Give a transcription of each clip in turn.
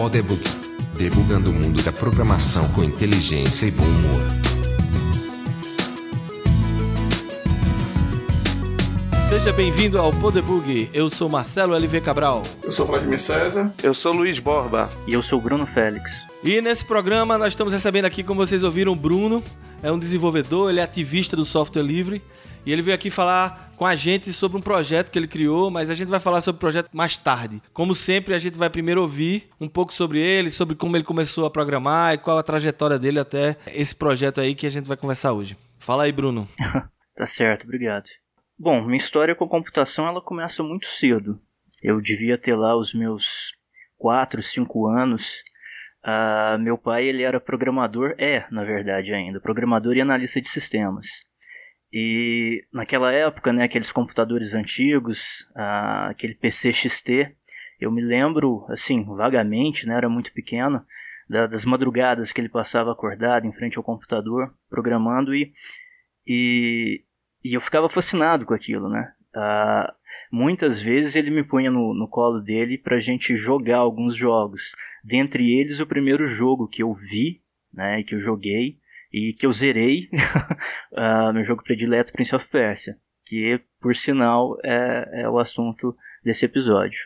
Podebug. Debugando o mundo da programação com inteligência e bom humor. Seja bem-vindo ao Podebug. Eu sou Marcelo LV Cabral. Eu sou Vladimir César. Eu sou Luiz Borba. E eu sou Bruno Félix. E nesse programa nós estamos recebendo aqui, como vocês ouviram, o Bruno. É um desenvolvedor, ele é ativista do software livre. E ele veio aqui falar com a gente sobre um projeto que ele criou, mas a gente vai falar sobre o projeto mais tarde. Como sempre, a gente vai primeiro ouvir um pouco sobre ele, sobre como ele começou a programar e qual a trajetória dele até esse projeto aí que a gente vai conversar hoje. Fala aí, Bruno. tá certo, obrigado. Bom, minha história com a computação ela começa muito cedo. Eu devia ter lá os meus 4, 5 anos. Uh, meu pai ele era programador, é, na verdade ainda, programador e analista de sistemas. E naquela época, né, aqueles computadores antigos, uh, aquele PC XT, eu me lembro, assim, vagamente, né, era muito pequeno, da, das madrugadas que ele passava acordado em frente ao computador, programando, e, e, e eu ficava fascinado com aquilo, né. Uh, muitas vezes ele me punha no, no colo dele para gente jogar alguns jogos. Dentre eles, o primeiro jogo que eu vi, né, que eu joguei, e que eu zerei uh, meu jogo predileto Prince of Persia, que por sinal é, é o assunto desse episódio.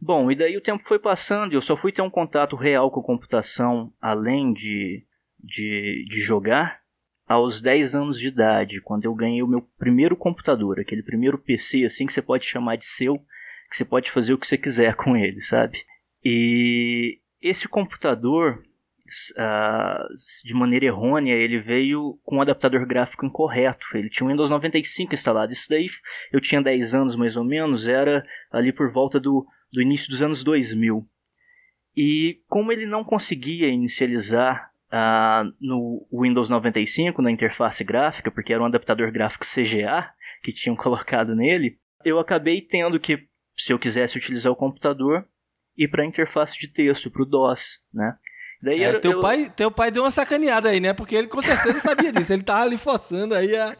Bom, e daí o tempo foi passando e eu só fui ter um contato real com computação além de, de, de jogar aos 10 anos de idade, quando eu ganhei o meu primeiro computador, aquele primeiro PC assim que você pode chamar de seu, que você pode fazer o que você quiser com ele, sabe? E esse computador uh, de maneira errônea, ele veio com um adaptador gráfico incorreto. Ele tinha o Windows 95 instalado. Isso daí eu tinha 10 anos mais ou menos, era ali por volta do, do início dos anos 2000. E como ele não conseguia inicializar uh, no Windows 95, na interface gráfica, porque era um adaptador gráfico CGA que tinham colocado nele, eu acabei tendo que, se eu quisesse utilizar o computador, ir para a interface de texto, para o DOS, né? Daí é, eu, teu, eu... Pai, teu pai deu uma sacaneada aí, né? Porque ele com certeza sabia disso. Ele tava ali forçando aí a, a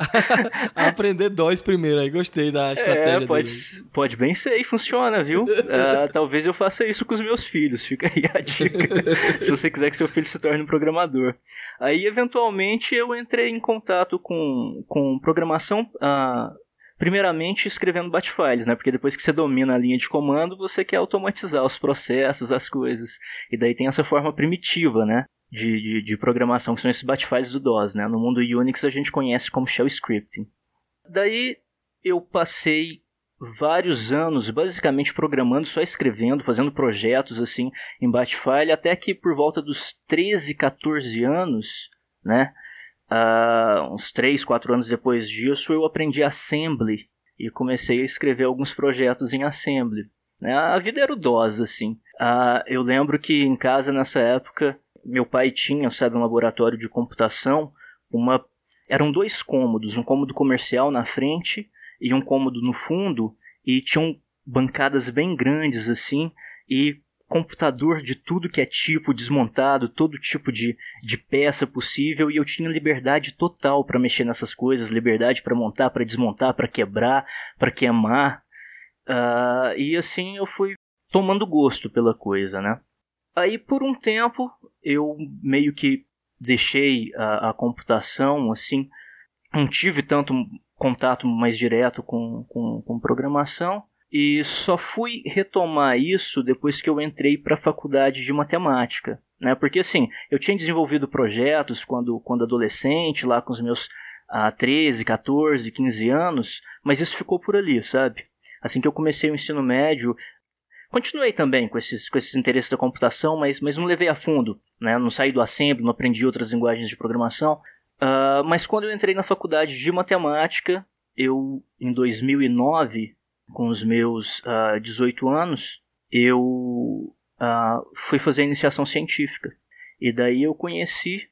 aprender DOS primeiro. Aí gostei da é, estratégia é, pode, dele. Pode bem ser e funciona, viu? Uh, talvez eu faça isso com os meus filhos. Fica aí a dica. se você quiser que seu filho se torne um programador. Aí, eventualmente, eu entrei em contato com, com programação... Uh, primeiramente escrevendo batfiles, né? Porque depois que você domina a linha de comando, você quer automatizar os processos, as coisas. E daí tem essa forma primitiva, né? De, de, de programação, que são esses batfiles do DOS, né? No mundo Unix a gente conhece como shell scripting. Daí eu passei vários anos basicamente programando, só escrevendo, fazendo projetos assim em Batfile, até que por volta dos 13, 14 anos, né? Uh, uns 3, 4 anos depois disso, eu aprendi Assembly e comecei a escrever alguns projetos em Assembly. Né? A vida era o DOS, assim. Uh, eu lembro que em casa, nessa época, meu pai tinha, sabe, um laboratório de computação, uma... eram dois cômodos, um cômodo comercial na frente e um cômodo no fundo, e tinham bancadas bem grandes, assim, e computador de tudo que é tipo desmontado, todo tipo de, de peça possível e eu tinha liberdade total para mexer nessas coisas, liberdade para montar, para desmontar, para quebrar, para queimar. Uh, e assim eu fui tomando gosto pela coisa, né? Aí por um tempo eu meio que deixei a, a computação, assim, não tive tanto contato mais direto com, com, com programação. E só fui retomar isso depois que eu entrei para a faculdade de matemática. Né? Porque assim, eu tinha desenvolvido projetos quando, quando adolescente, lá com os meus ah, 13, 14, 15 anos, mas isso ficou por ali, sabe? Assim que eu comecei o ensino médio, continuei também com esses, com esses interesses da computação, mas, mas não levei a fundo. Né? Não saí do Assembly, não aprendi outras linguagens de programação. Uh, mas quando eu entrei na faculdade de matemática, eu, em 2009, com os meus uh, ah, 18 anos, eu uh, fui fazer iniciação científica. E daí eu conheci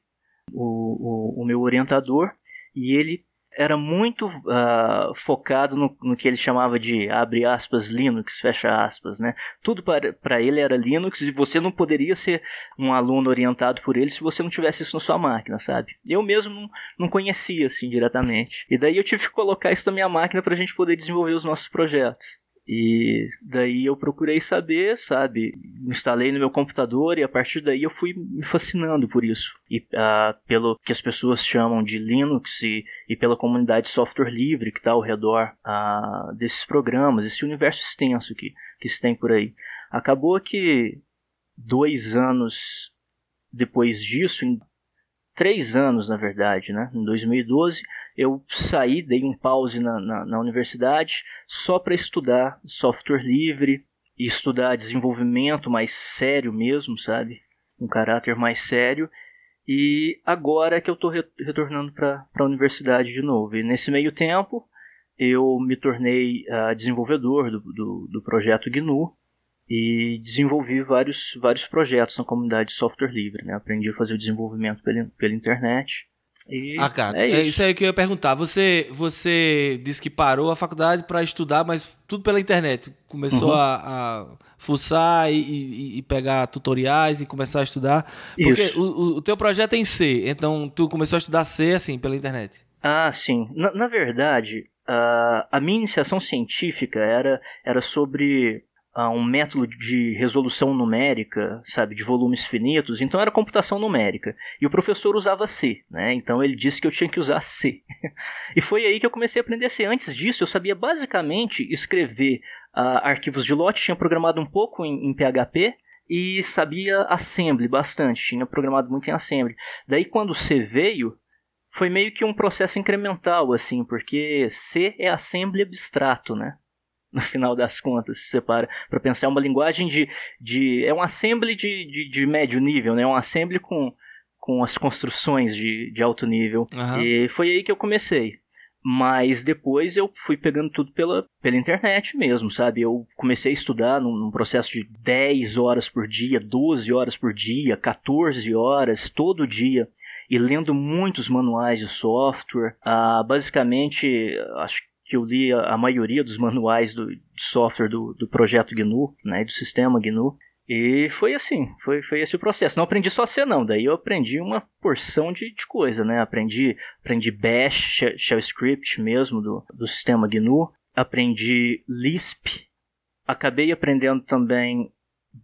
o, o, o meu orientador e ele era muito uh, focado no, no, que ele chamava de abre aspas Linux, fecha aspas, né? Tudo para ele era Linux e você não poderia ser um aluno orientado por ele se você não tivesse isso na sua máquina, sabe? Eu mesmo não, não conhecia assim diretamente. E daí eu tive que colocar isso na minha máquina para a gente poder desenvolver os nossos projetos. E daí eu procurei saber, sabe? Instalei no meu computador e a partir daí eu fui me fascinando por isso. E uh, pelo que as pessoas chamam de Linux e, e pela comunidade de software livre que está ao redor uh, desses programas, esse universo extenso que, que se tem por aí. Acabou que dois anos depois disso, em três anos, na verdade, né? Em 2012, eu saí, dei um pause na, na, na universidade só para estudar software livre e estudar desenvolvimento mais sério mesmo, sabe? Um caráter mais sério. E agora é que eu estou re retornando para a universidade de novo. E nesse meio tempo, eu me tornei uh, desenvolvedor do, do, do projeto GNU e desenvolvi vários, vários projetos na comunidade de software livre. Né? Aprendi a fazer o desenvolvimento pela, pela internet. E ah, cara, é isso. é isso aí que eu ia perguntar. Você, você disse que parou a faculdade para estudar, mas tudo pela internet. Começou uhum. a, a, fuçar e, e, e, pegar tutoriais e começar a estudar. Porque isso. o, o teu projeto é em C, então tu começou a estudar C assim, pela internet. Ah, sim. Na, na verdade, uh, a minha iniciação científica era, era sobre um método de resolução numérica, sabe, de volumes finitos, então era computação numérica. E o professor usava C, né? Então ele disse que eu tinha que usar C. e foi aí que eu comecei a aprender C. Antes disso, eu sabia basicamente escrever uh, arquivos de lote, tinha programado um pouco em, em PHP, e sabia assembly bastante, tinha programado muito em assembly. Daí quando C veio, foi meio que um processo incremental, assim, porque C é assembly abstrato, né? No final das contas, se separa para pensar é uma linguagem de, de é um assembly de, de, de, médio nível, né? É um assembly com, com as construções de, de alto nível. Uhum. E foi aí que eu comecei. Mas depois eu fui pegando tudo pela, pela internet mesmo, sabe? Eu comecei a estudar num, num, processo de 10 horas por dia, 12 horas por dia, 14 horas, todo dia, e lendo muitos manuais de software. Ah, basicamente, acho que eu li a, a maioria dos manuais do, de software do, do projeto GNU, né, do sistema GNU, e foi assim, foi, foi esse o processo. Não aprendi só C não, daí eu aprendi uma porção de, de coisa, né? Aprendi, aprendi Bash, Shell Script mesmo do, do sistema GNU, aprendi Lisp, acabei aprendendo também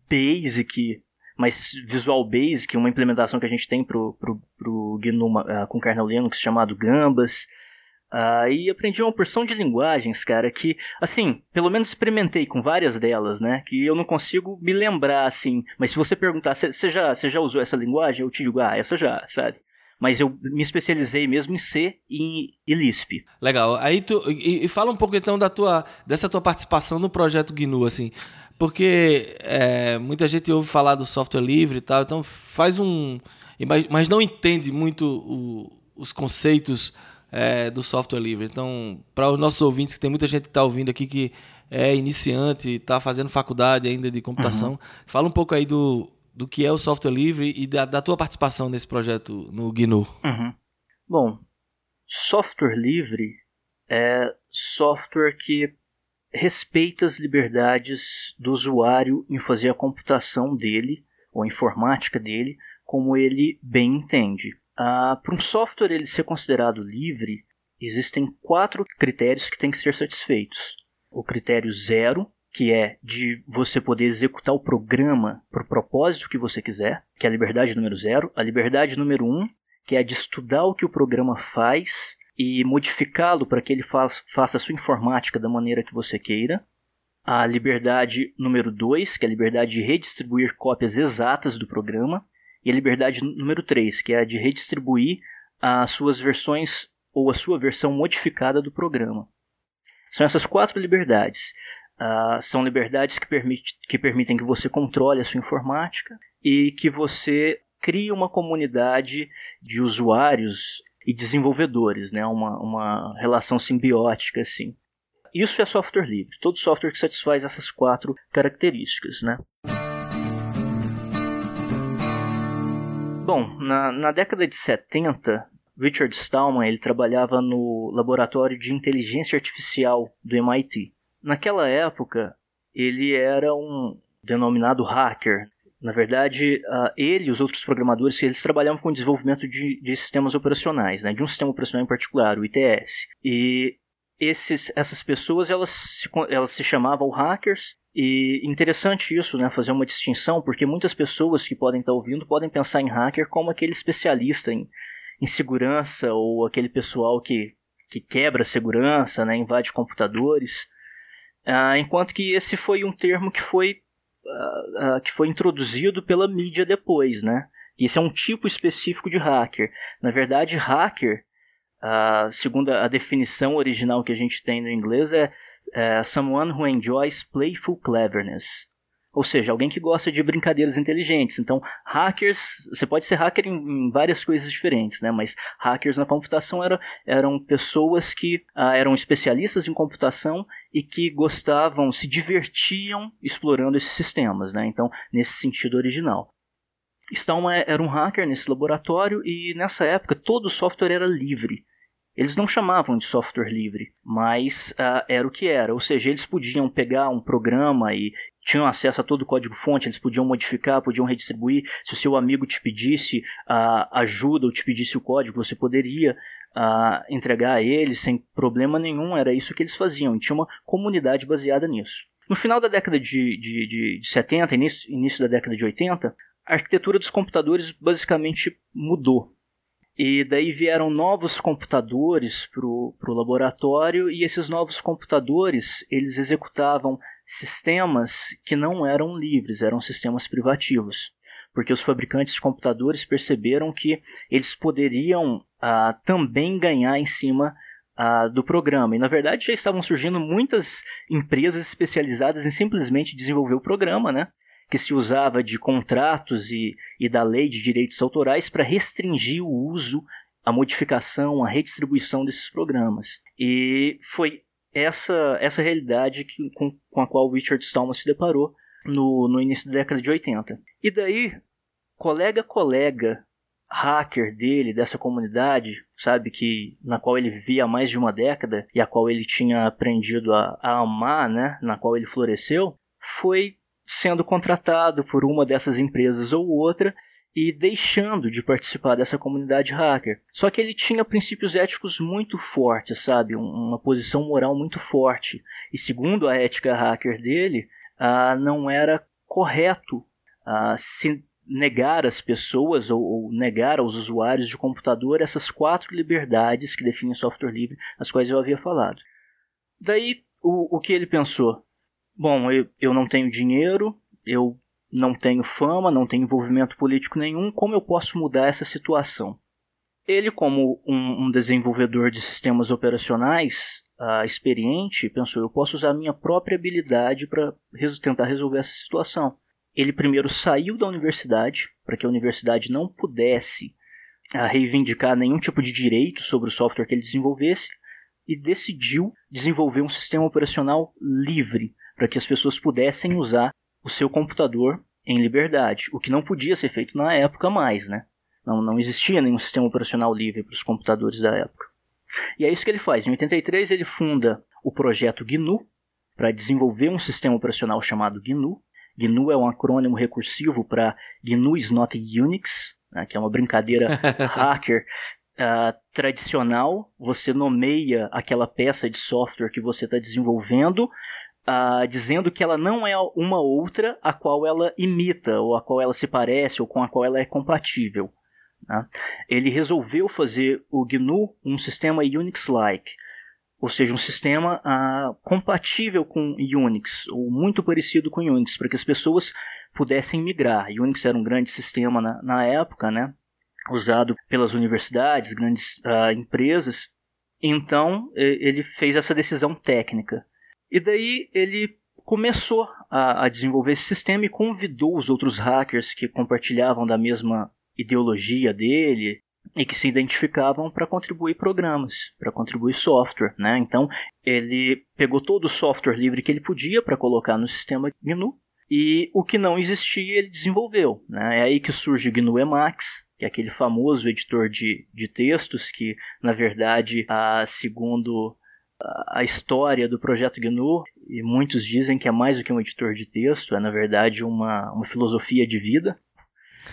Basic, mas Visual Basic, uma implementação que a gente tem pro, pro, pro GNU uh, com kernel Linux chamado Gambas. Uh, e aprendi uma porção de linguagens, cara, que, assim, pelo menos experimentei com várias delas, né? Que eu não consigo me lembrar, assim. Mas se você perguntar, você já, já usou essa linguagem? Eu te digo, ah, essa já, sabe? Mas eu me especializei mesmo em C e, e Lisp. Legal. Aí tu. E, e, fala um pouco então da tua, dessa tua participação no projeto GNU, assim. Porque é, muita gente ouve falar do software livre e tal, então faz um. Mas não entende muito o, os conceitos é, do software livre. Então, para os nossos ouvintes, que tem muita gente que está ouvindo aqui que é iniciante, está fazendo faculdade ainda de computação, uhum. fala um pouco aí do, do que é o software livre e da, da tua participação nesse projeto no GNU. Uhum. Bom, software livre é software que respeita as liberdades do usuário em fazer a computação dele, ou a informática dele, como ele bem entende. Ah, Para um software ele ser considerado livre, existem quatro critérios que têm que ser satisfeitos. O critério zero, que é de você poder executar o programa para o propósito que você quiser, que é a liberdade número zero. A liberdade número um, que é de estudar o que o programa faz e modificá-lo para que ele faz, faça a sua informática da maneira que você queira. A liberdade número 2, que é a liberdade de redistribuir cópias exatas do programa e a liberdade número 3, que é a de redistribuir as suas versões ou a sua versão modificada do programa. São essas quatro liberdades. Uh, são liberdades que, permite, que permitem que você controle a sua informática e que você crie uma comunidade de usuários e desenvolvedores, né? uma, uma relação simbiótica assim. Isso é software livre, todo software que satisfaz essas quatro características. Né? Bom, na, na década de 70, Richard Stallman ele trabalhava no laboratório de inteligência artificial do MIT. Naquela época, ele era um denominado hacker. Na verdade, uh, ele e os outros programadores eles trabalhavam com o desenvolvimento de, de sistemas operacionais, né, de um sistema operacional em particular, o ITS. E esses, essas pessoas elas elas se chamavam hackers e interessante isso, né, fazer uma distinção, porque muitas pessoas que podem estar ouvindo podem pensar em hacker como aquele especialista em, em segurança ou aquele pessoal que, que quebra segurança, né, invade computadores, uh, enquanto que esse foi um termo que foi, uh, uh, que foi introduzido pela mídia depois, né, esse é um tipo específico de hacker. Na verdade, hacker Uh, segundo a definição original que a gente tem no inglês, é, é someone who enjoys playful cleverness. Ou seja, alguém que gosta de brincadeiras inteligentes. Então, hackers, você pode ser hacker em, em várias coisas diferentes, né? Mas hackers na computação era, eram pessoas que uh, eram especialistas em computação e que gostavam, se divertiam explorando esses sistemas, né? Então, nesse sentido original. Stallman era um hacker nesse laboratório e nessa época todo o software era livre. Eles não chamavam de software livre, mas uh, era o que era. Ou seja, eles podiam pegar um programa e tinham acesso a todo o código-fonte, eles podiam modificar, podiam redistribuir. Se o seu amigo te pedisse uh, ajuda ou te pedisse o código, você poderia uh, entregar a eles sem problema nenhum. Era isso que eles faziam. E tinha uma comunidade baseada nisso. No final da década de, de, de, de 70, início, início da década de 80, a arquitetura dos computadores basicamente mudou. E daí vieram novos computadores para o laboratório e esses novos computadores eles executavam sistemas que não eram livres, eram sistemas privativos, porque os fabricantes de computadores perceberam que eles poderiam ah, também ganhar em cima ah, do programa. E na verdade já estavam surgindo muitas empresas especializadas em simplesmente desenvolver o programa, né? Que se usava de contratos e, e da lei de direitos autorais para restringir o uso, a modificação, a redistribuição desses programas. E foi essa, essa realidade que, com, com a qual Richard Stallman se deparou no, no início da década de 80. E daí, colega colega hacker dele, dessa comunidade, sabe, que na qual ele vivia há mais de uma década e a qual ele tinha aprendido a, a amar, né, na qual ele floresceu, foi sendo contratado por uma dessas empresas ou outra e deixando de participar dessa comunidade hacker. Só que ele tinha princípios éticos muito fortes, sabe? Uma posição moral muito forte. E segundo a ética hacker dele, ah, não era correto ah, se negar às pessoas ou, ou, negar aos usuários de computador essas quatro liberdades que definem software livre, as quais eu havia falado. Daí, o, o que ele pensou? Bom, eu, eu não tenho dinheiro, eu não tenho fama, não tenho envolvimento político nenhum, como eu posso mudar essa situação? Ele, como um, um desenvolvedor de sistemas operacionais uh, experiente, pensou: eu posso usar minha própria habilidade para res tentar resolver essa situação. Ele primeiro saiu da universidade, para que a universidade não pudesse uh, reivindicar nenhum tipo de direito sobre o software que ele desenvolvesse, e decidiu desenvolver um sistema operacional livre, para que as pessoas pudessem usar o seu computador em liberdade, o que não podia ser feito na época mais, né? Não, não existia nenhum sistema operacional livre para os computadores da época. E é isso que ele faz. Em 83 ele funda o projeto GNU para desenvolver um sistema operacional chamado GNU. GNU é um acrônimo recursivo para GNU is not Unix, né, que é uma brincadeira hacker uh, tradicional. Você nomeia aquela peça de software que você está desenvolvendo uh, dizendo que ela não é uma outra a qual ela imita, ou a qual ela se parece, ou com a qual ela é compatível. Né? Ele resolveu fazer o GNU um sistema Unix-like, ou seja, um sistema uh, compatível com Unix, ou muito parecido com Unix, para que as pessoas pudessem migrar. Unix era um grande sistema na, na época, né? usado pelas universidades, grandes uh, empresas. Então, ele fez essa decisão técnica. E daí ele começou a, a, desenvolver esse sistema e convidou os outros hackers que compartilhavam da mesma ideologia dele e que se identificavam para contribuir programas, para contribuir software, né? Então ele pegou todo o software livre que ele podia para colocar no sistema GNU e o que não existia ele desenvolveu, né? É aí que surge o GNU Emacs, que é aquele famoso editor de, de textos que, na verdade, a, segundo a história do projeto GNU, e muitos dizem que é mais do que um editor de texto, é na verdade uma, uma filosofia de vida.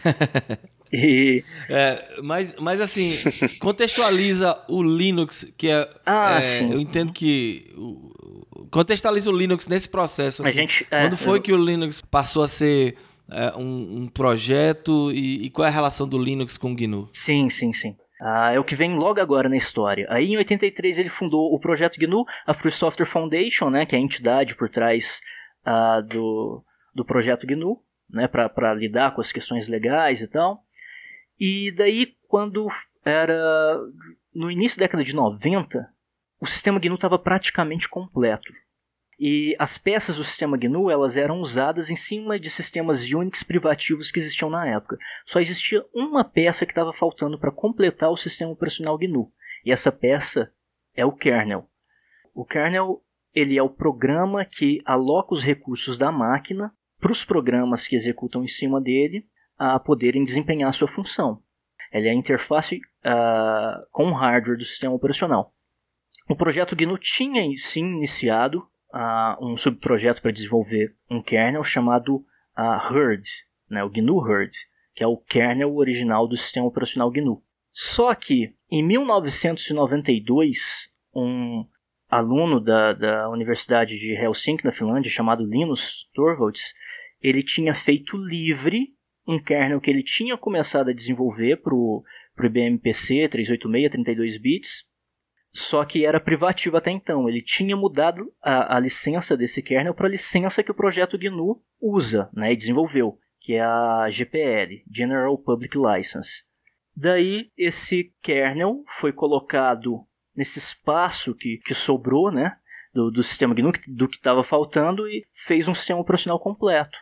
E... É, mas, mas assim, contextualiza o Linux, que é. Ah, é, sim. Eu entendo que. Contextualiza o Linux nesse processo. A assim. gente, é, Quando foi eu- que o Linux passou a ser é, um, um projeto e, e qual é a relação do Linux com o GNU? Sim, sim, sim. Ah, é o que vem logo agora na história. Aí em 83 ele fundou o projeto GNU, a Free Software Foundation, né, que é a entidade por trás ah, do, do projeto GNU, né, para lidar com as questões legais e tal. E daí quando era no início da década de 90, o sistema GNU estava praticamente completo. E as peças do sistema GNU elas eram usadas em cima de sistemas Unix privativos que existiam na época. Só existia uma peça que estava faltando para completar o sistema operacional GNU. E essa peça é o kernel. O kernel ele é o programa que aloca os recursos da máquina para os programas que executam em cima dele a poderem desempenhar sua função. Ele é a interface ah, com o hardware do sistema operacional. O projeto GNU tinha sim iniciado ah, um subprojeto para desenvolver um kernel chamado ah, Herd, né, o GNU Herd, que é o kernel original do sistema operacional GNU. Só que em 1992, um aluno da, da Universidade de Helsinki, na Finlândia, chamado Linus Torvalds, ele tinha feito livre um kernel que ele tinha começado a desenvolver para o IBM PC 386, 32 bits, só que era privativo até então. Ele tinha mudado a, a licença desse kernel para a licença que o projeto GNU usa né, e desenvolveu, que é a GPL, General Public License. Daí esse kernel foi colocado nesse espaço que, que sobrou né, do, do sistema GNU, do que estava faltando, e fez um sistema operacional completo.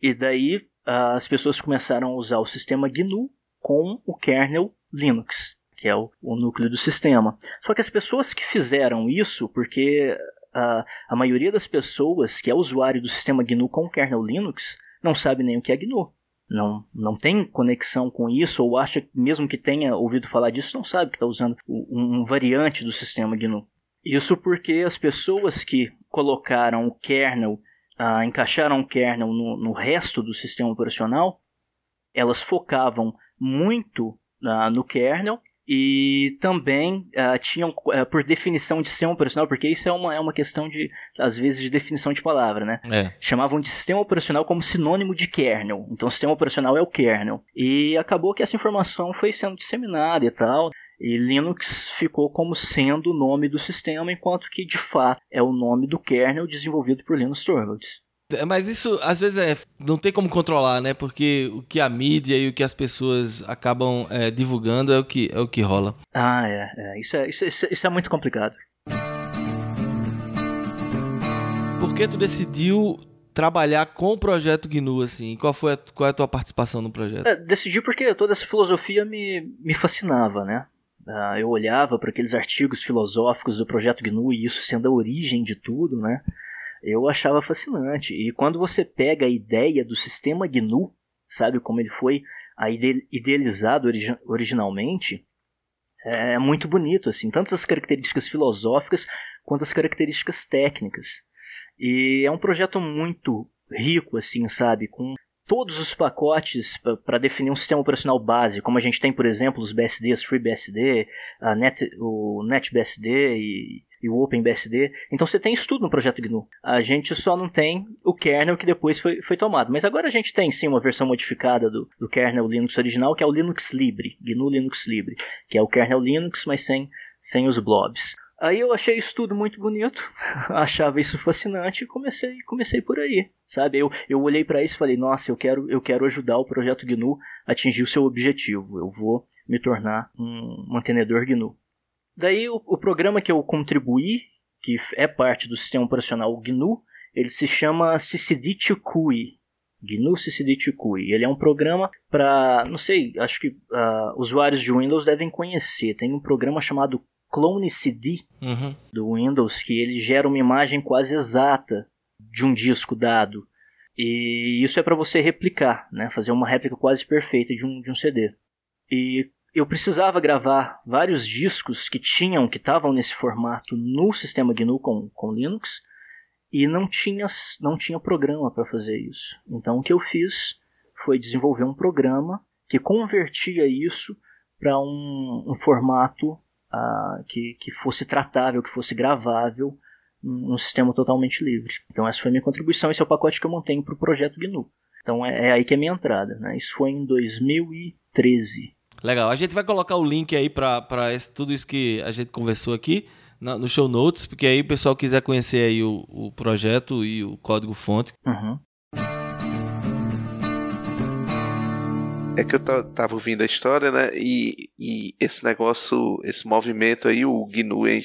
E daí as pessoas começaram a usar o sistema GNU com o kernel Linux, que é o, o núcleo do sistema. Só que as pessoas que fizeram isso, porque ah, a maioria das pessoas que é usuário do sistema GNU com kernel Linux não sabe nem o que é GNU. Não, não tem conexão com isso, ou acha, mesmo que tenha ouvido falar disso, não sabe que está usando um, um variante do sistema GNU. Isso porque as pessoas que colocaram o kernel encaixaram o kernel no, no, resto do sistema operacional, elas focavam muito no kernel e também ah, tinham, por definição de sistema operacional, porque isso é uma, é uma questão de, às vezes, de definição de palavra, né? É. Chamavam de sistema operacional como sinônimo de kernel. Então, sistema operacional é o kernel. E acabou que essa informação foi sendo disseminada e tal. E Linux ficou como sendo o nome do sistema, enquanto que de fato é o nome do kernel desenvolvido por Linus Torvalds. Mas isso às vezes é, não tem como controlar, né? Porque o que a mídia e o que as pessoas acabam é, divulgando é o que, é o que rola. Ah, é. é. Isso, é isso, isso, isso é muito complicado. Por que tu decidiu trabalhar com o projeto GNU, assim? Qual foi a, qual é a tua participação no projeto? É, decidi porque toda essa filosofia me, me fascinava, né? Uh, eu olhava para aqueles artigos filosóficos do projeto GNU e isso sendo a origem de tudo, né? Eu achava fascinante. E quando você pega a ideia do sistema GNU, sabe como ele foi idealizado origi originalmente, é muito bonito, assim, tanto as características filosóficas quanto as características técnicas. E é um projeto muito rico, assim, sabe, com todos os pacotes para definir um sistema operacional base, como a gente tem, por exemplo, os BSD, as FreeBSD, a Net, o NetBSD e, e o OpenBSD. Então você tem isso tudo no projeto GNU. A gente só não tem o kernel que depois foi, foi tomado. Mas agora a gente tem sim uma versão modificada do, do kernel Linux original, que é o Linux Libre, GNU Linux Libre, que é o kernel Linux, mas sem, sem os blobs. Aí eu achei isso tudo muito bonito, achava isso fascinante e comecei, comecei por aí, sabe? Eu, eu olhei para isso e falei, nossa, eu quero, eu quero ajudar o projeto GNU a atingir o seu objetivo. Eu vou me tornar um mantenedor GNU. Daí o, o programa que eu contribuí, que é parte do sistema operacional GNU, ele se chama CCD2CUI. GNU CCD2CUI. Ele é um programa para, não sei, acho que uh, usuários de Windows devem conhecer. Tem um programa chamado Clone CD uhum. do Windows que ele gera uma imagem quase exata de um disco dado. E isso é para você replicar, né? fazer uma réplica quase perfeita de um, de um CD. E eu precisava gravar vários discos que tinham, que estavam nesse formato no sistema GNU com, com Linux e não tinha, não tinha programa para fazer isso. Então o que eu fiz foi desenvolver um programa que convertia isso para um, um, formato uh, que, que fosse tratável, que fosse gravável, num sistema totalmente livre. Então essa foi minha contribuição, esse é o pacote que eu mantenho para o projeto GNU. Então é, é, aí que é minha entrada. Né? Isso foi em 2013. Legal. A gente vai colocar o link aí para tudo isso que a gente conversou aqui na, no show notes, porque aí o pessoal quiser conhecer aí o, o projeto e o código fonte. Uhum. É que eu tava ouvindo a história, né? E, e esse negócio, esse movimento aí, o GNU em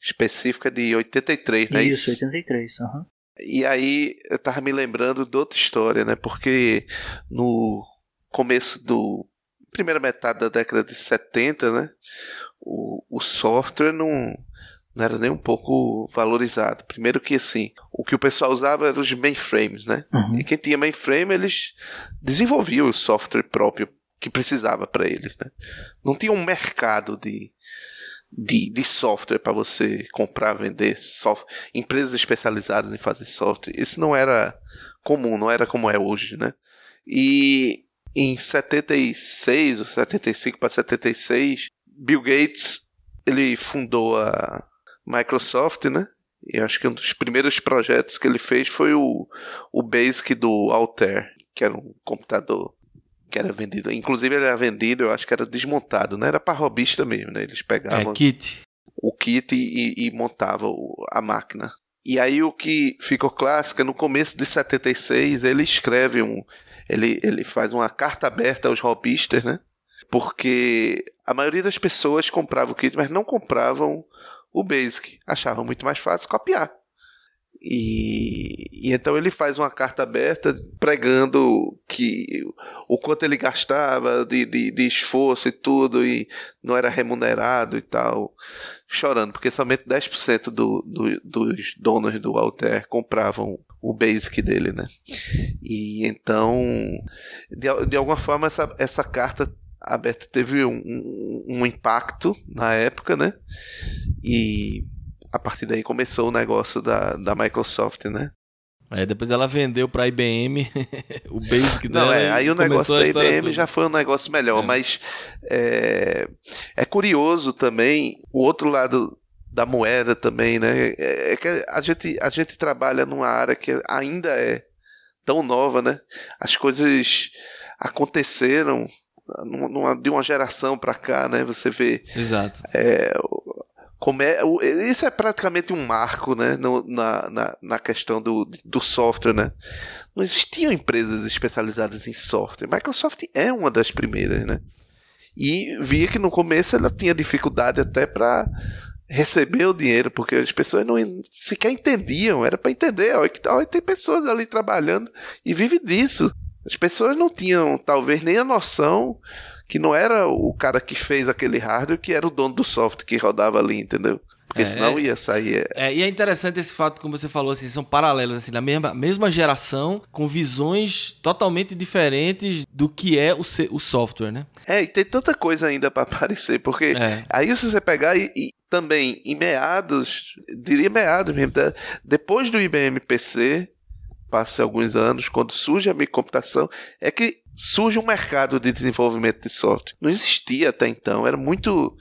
específico é de 83, né? Isso, 83, aham. Uhum. E aí eu tava me lembrando de outra história, né? Porque no começo do. Primeira metade da década de 70, né? O, o software não, não era nem um pouco valorizado. Primeiro que assim, o que o pessoal usava eram os mainframes, né? Uhum. E quem tinha mainframe, eles desenvolviam o software próprio que precisava para eles, né? Não tinha um mercado de, de, de software para você comprar, vender software, empresas especializadas em fazer software. Isso não era comum, não era como é hoje, né? E em 76 ou 75 para 76, Bill Gates ele fundou a Microsoft, né? E acho que um dos primeiros projetos que ele fez foi o, o Basic do Altair, que era um computador que era vendido. Inclusive ele era vendido, eu acho que era desmontado, não era para robista mesmo, né? Eles pegavam é, kit. o kit e, e montavam a máquina. E aí o que ficou clássico, é no começo de 76, ele escreve um. Ele, ele faz uma carta aberta aos robistas, né? Porque a maioria das pessoas comprava o kit, mas não compravam o Basic. Achavam muito mais fácil copiar. E, e, então ele faz uma carta aberta pregando que o quanto ele gastava de, de, de, esforço e tudo e não era remunerado e tal, chorando, porque somente 10% do, do, dos donos do Alter compravam o basic dele, né? E então, de, de alguma forma, essa, essa carta aberta teve um, um, um impacto na época, né? E a partir daí começou o negócio da, da Microsoft, né? É, depois ela vendeu para a IBM o Basic dela. Não, é, aí o negócio da IBM toda. já foi um negócio melhor, é. mas é, é, curioso também o outro lado da moeda também, né? É, é, que a gente, a gente trabalha numa área que ainda é tão nova, né? As coisas aconteceram numa, de uma geração para cá, né? Você vê. Exato. É, como é, isso é praticamente um marco né, no, na, na, na, questão do, do software. Né? Não existiam empresas especializadas em software. Microsoft é uma das primeiras. Né? E via que no começo ela tinha dificuldade até para receber o dinheiro, porque as pessoas não sequer entendiam. Era para entender. Olha, olha, tem pessoas ali trabalhando e vive disso. As pessoas não tinham talvez nem a noção que não era o cara que fez aquele hardware que era o dono do software que rodava ali, entendeu? Porque é, senão ia sair. É, e é interessante esse fato, como você falou, assim, são paralelos, assim, na mesma, mesma geração, com visões totalmente diferentes do que é o, o software, né? É, e tem tanta coisa ainda para aparecer, porque é. aí se você pegar e, e, também em meados, diria meados mesmo, depois do IBM PC, passa alguns anos, quando surge a microcomputação, é que surge um mercado de desenvolvimento de software. Não existia até então, era muito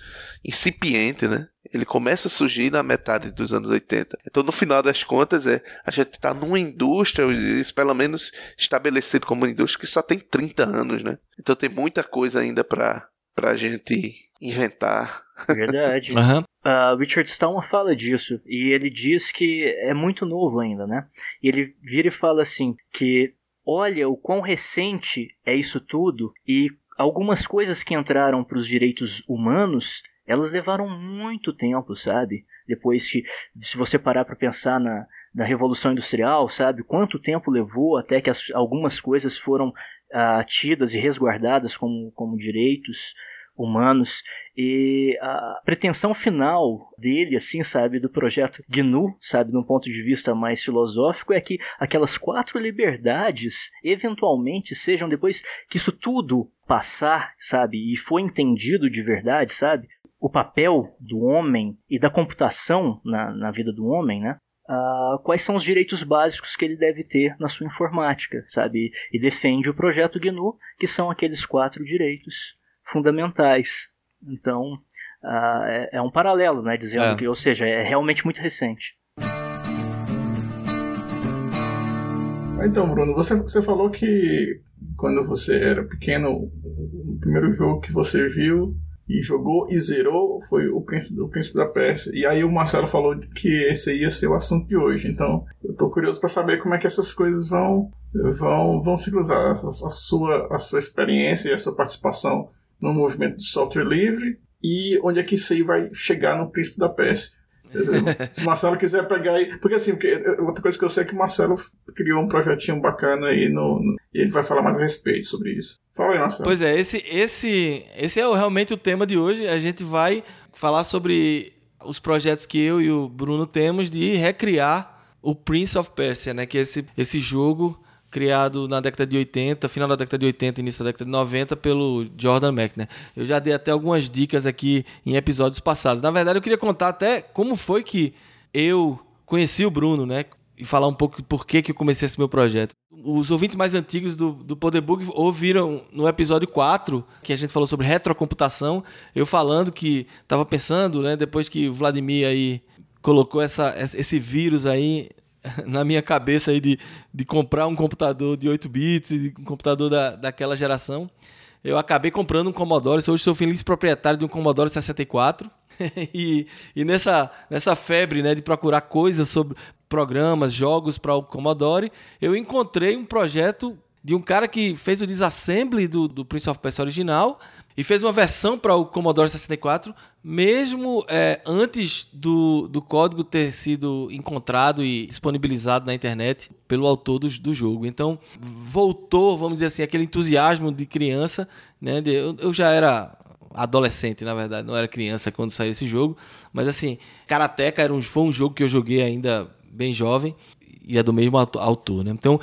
incipiente, né? Ele começa a surgir na metade dos anos 80. Então, no final das contas, é a gente está numa indústria, isso pelo menos estabelecido como uma indústria que só tem 30 anos, né? Então tem muita coisa ainda para a gente inventar. Verdade. uhum. Uh, Richard Stallman fala disso e ele diz que é muito novo ainda, né? E ele vira e fala assim que olha o quão recente é isso tudo e algumas coisas que entraram para os direitos humanos, elas levaram muito tempo, sabe? Depois que, se você parar para pensar na, na Revolução Industrial, sabe? Quanto tempo levou até que as, algumas coisas foram ah, tidas e resguardadas como, como direitos humanos e a pretensão final dele, assim, sabe, do projeto GNU, sabe, de um ponto de vista mais filosófico, é que aquelas quatro liberdades eventualmente sejam depois que isso tudo passar, sabe, e foi entendido de verdade, sabe, o papel do homem e da computação na, na vida do homem, né? Uh, quais são os direitos básicos que ele deve ter na sua informática, sabe? E defende o projeto GNU, que são aqueles quatro direitos fundamentais. Então, uh, é, é, um paralelo, né? Dizendo é. que, ou seja, é realmente muito recente. Então, Bruno, você, você falou que quando você era pequeno, o primeiro jogo que você viu e jogou e zerou foi o Príncipe, o Príncipe da Pérsia. E aí o Marcelo falou que esse ia ser o assunto de hoje. Então eu tô curioso para saber como é que essas coisas vão vão, vão se cruzar. A, a, sua, a sua experiência e a sua participação no movimento de software livre e onde é que isso aí vai chegar no Príncipe da Pérsia. Se o Marcelo quiser pegar aí. Porque assim, porque outra coisa que eu sei é que o Marcelo criou um projetinho bacana aí no, no, e ele vai falar mais a respeito sobre isso. Fala aí, Marcelo. Pois é, esse, esse, esse é realmente o tema de hoje. A gente vai falar sobre os projetos que eu e o Bruno temos de recriar o Prince of Persia, né? Que é esse, esse jogo criado na década de 80, final da década de 80, início da década de 90, pelo Jordan McNair. Eu já dei até algumas dicas aqui em episódios passados. Na verdade, eu queria contar até como foi que eu conheci o Bruno, né? E falar um pouco por que, que eu comecei esse meu projeto. Os ouvintes mais antigos do, do Poderbug ouviram no episódio 4, que a gente falou sobre retrocomputação, eu falando que estava pensando, né, depois que o Vladimir aí colocou essa, esse vírus aí na minha cabeça aí de, de comprar um computador de 8 bits, e um computador da, daquela geração. Eu acabei comprando um Commodore, hoje sou feliz proprietário de um Commodore 64. e, e nessa, nessa febre né, de procurar coisas sobre programas, jogos para o Commodore, eu encontrei um projeto de um cara que fez o disassembly do, do Prince of Persia original e fez uma versão para o Commodore 64, mesmo é, antes do, do código ter sido encontrado e disponibilizado na internet pelo autor do, do jogo. Então, voltou, vamos dizer assim, aquele entusiasmo de criança. Né, de, eu, eu já era adolescente, na verdade, não era criança quando saiu esse jogo, mas assim, Karateka era um, foi um jogo que eu joguei ainda bem jovem e é do mesmo autor, né? Então,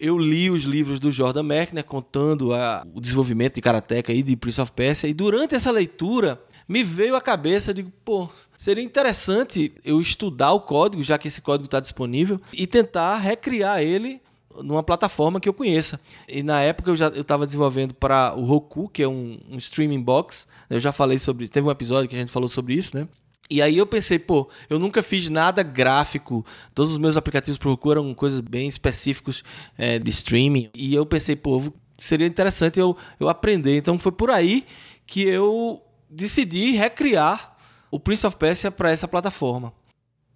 eu li os livros do Jordan Merck, né, contando a, o desenvolvimento de Karateka e de Prince of Persia, e durante essa leitura me veio à cabeça, digo, pô, seria interessante eu estudar o código, já que esse código está disponível, e tentar recriar ele numa plataforma que eu conheça. E na época eu já estava desenvolvendo para o Roku, que é um, um streaming box. Eu já falei sobre, teve um episódio que a gente falou sobre isso, né? E aí eu pensei, pô, eu nunca fiz nada gráfico. Todos os meus aplicativos pro Roku eram coisas bem específicos é, de streaming. E eu pensei, pô, seria interessante eu, eu aprender. Então foi por aí que eu decidi recriar o Prince of Persia para essa plataforma.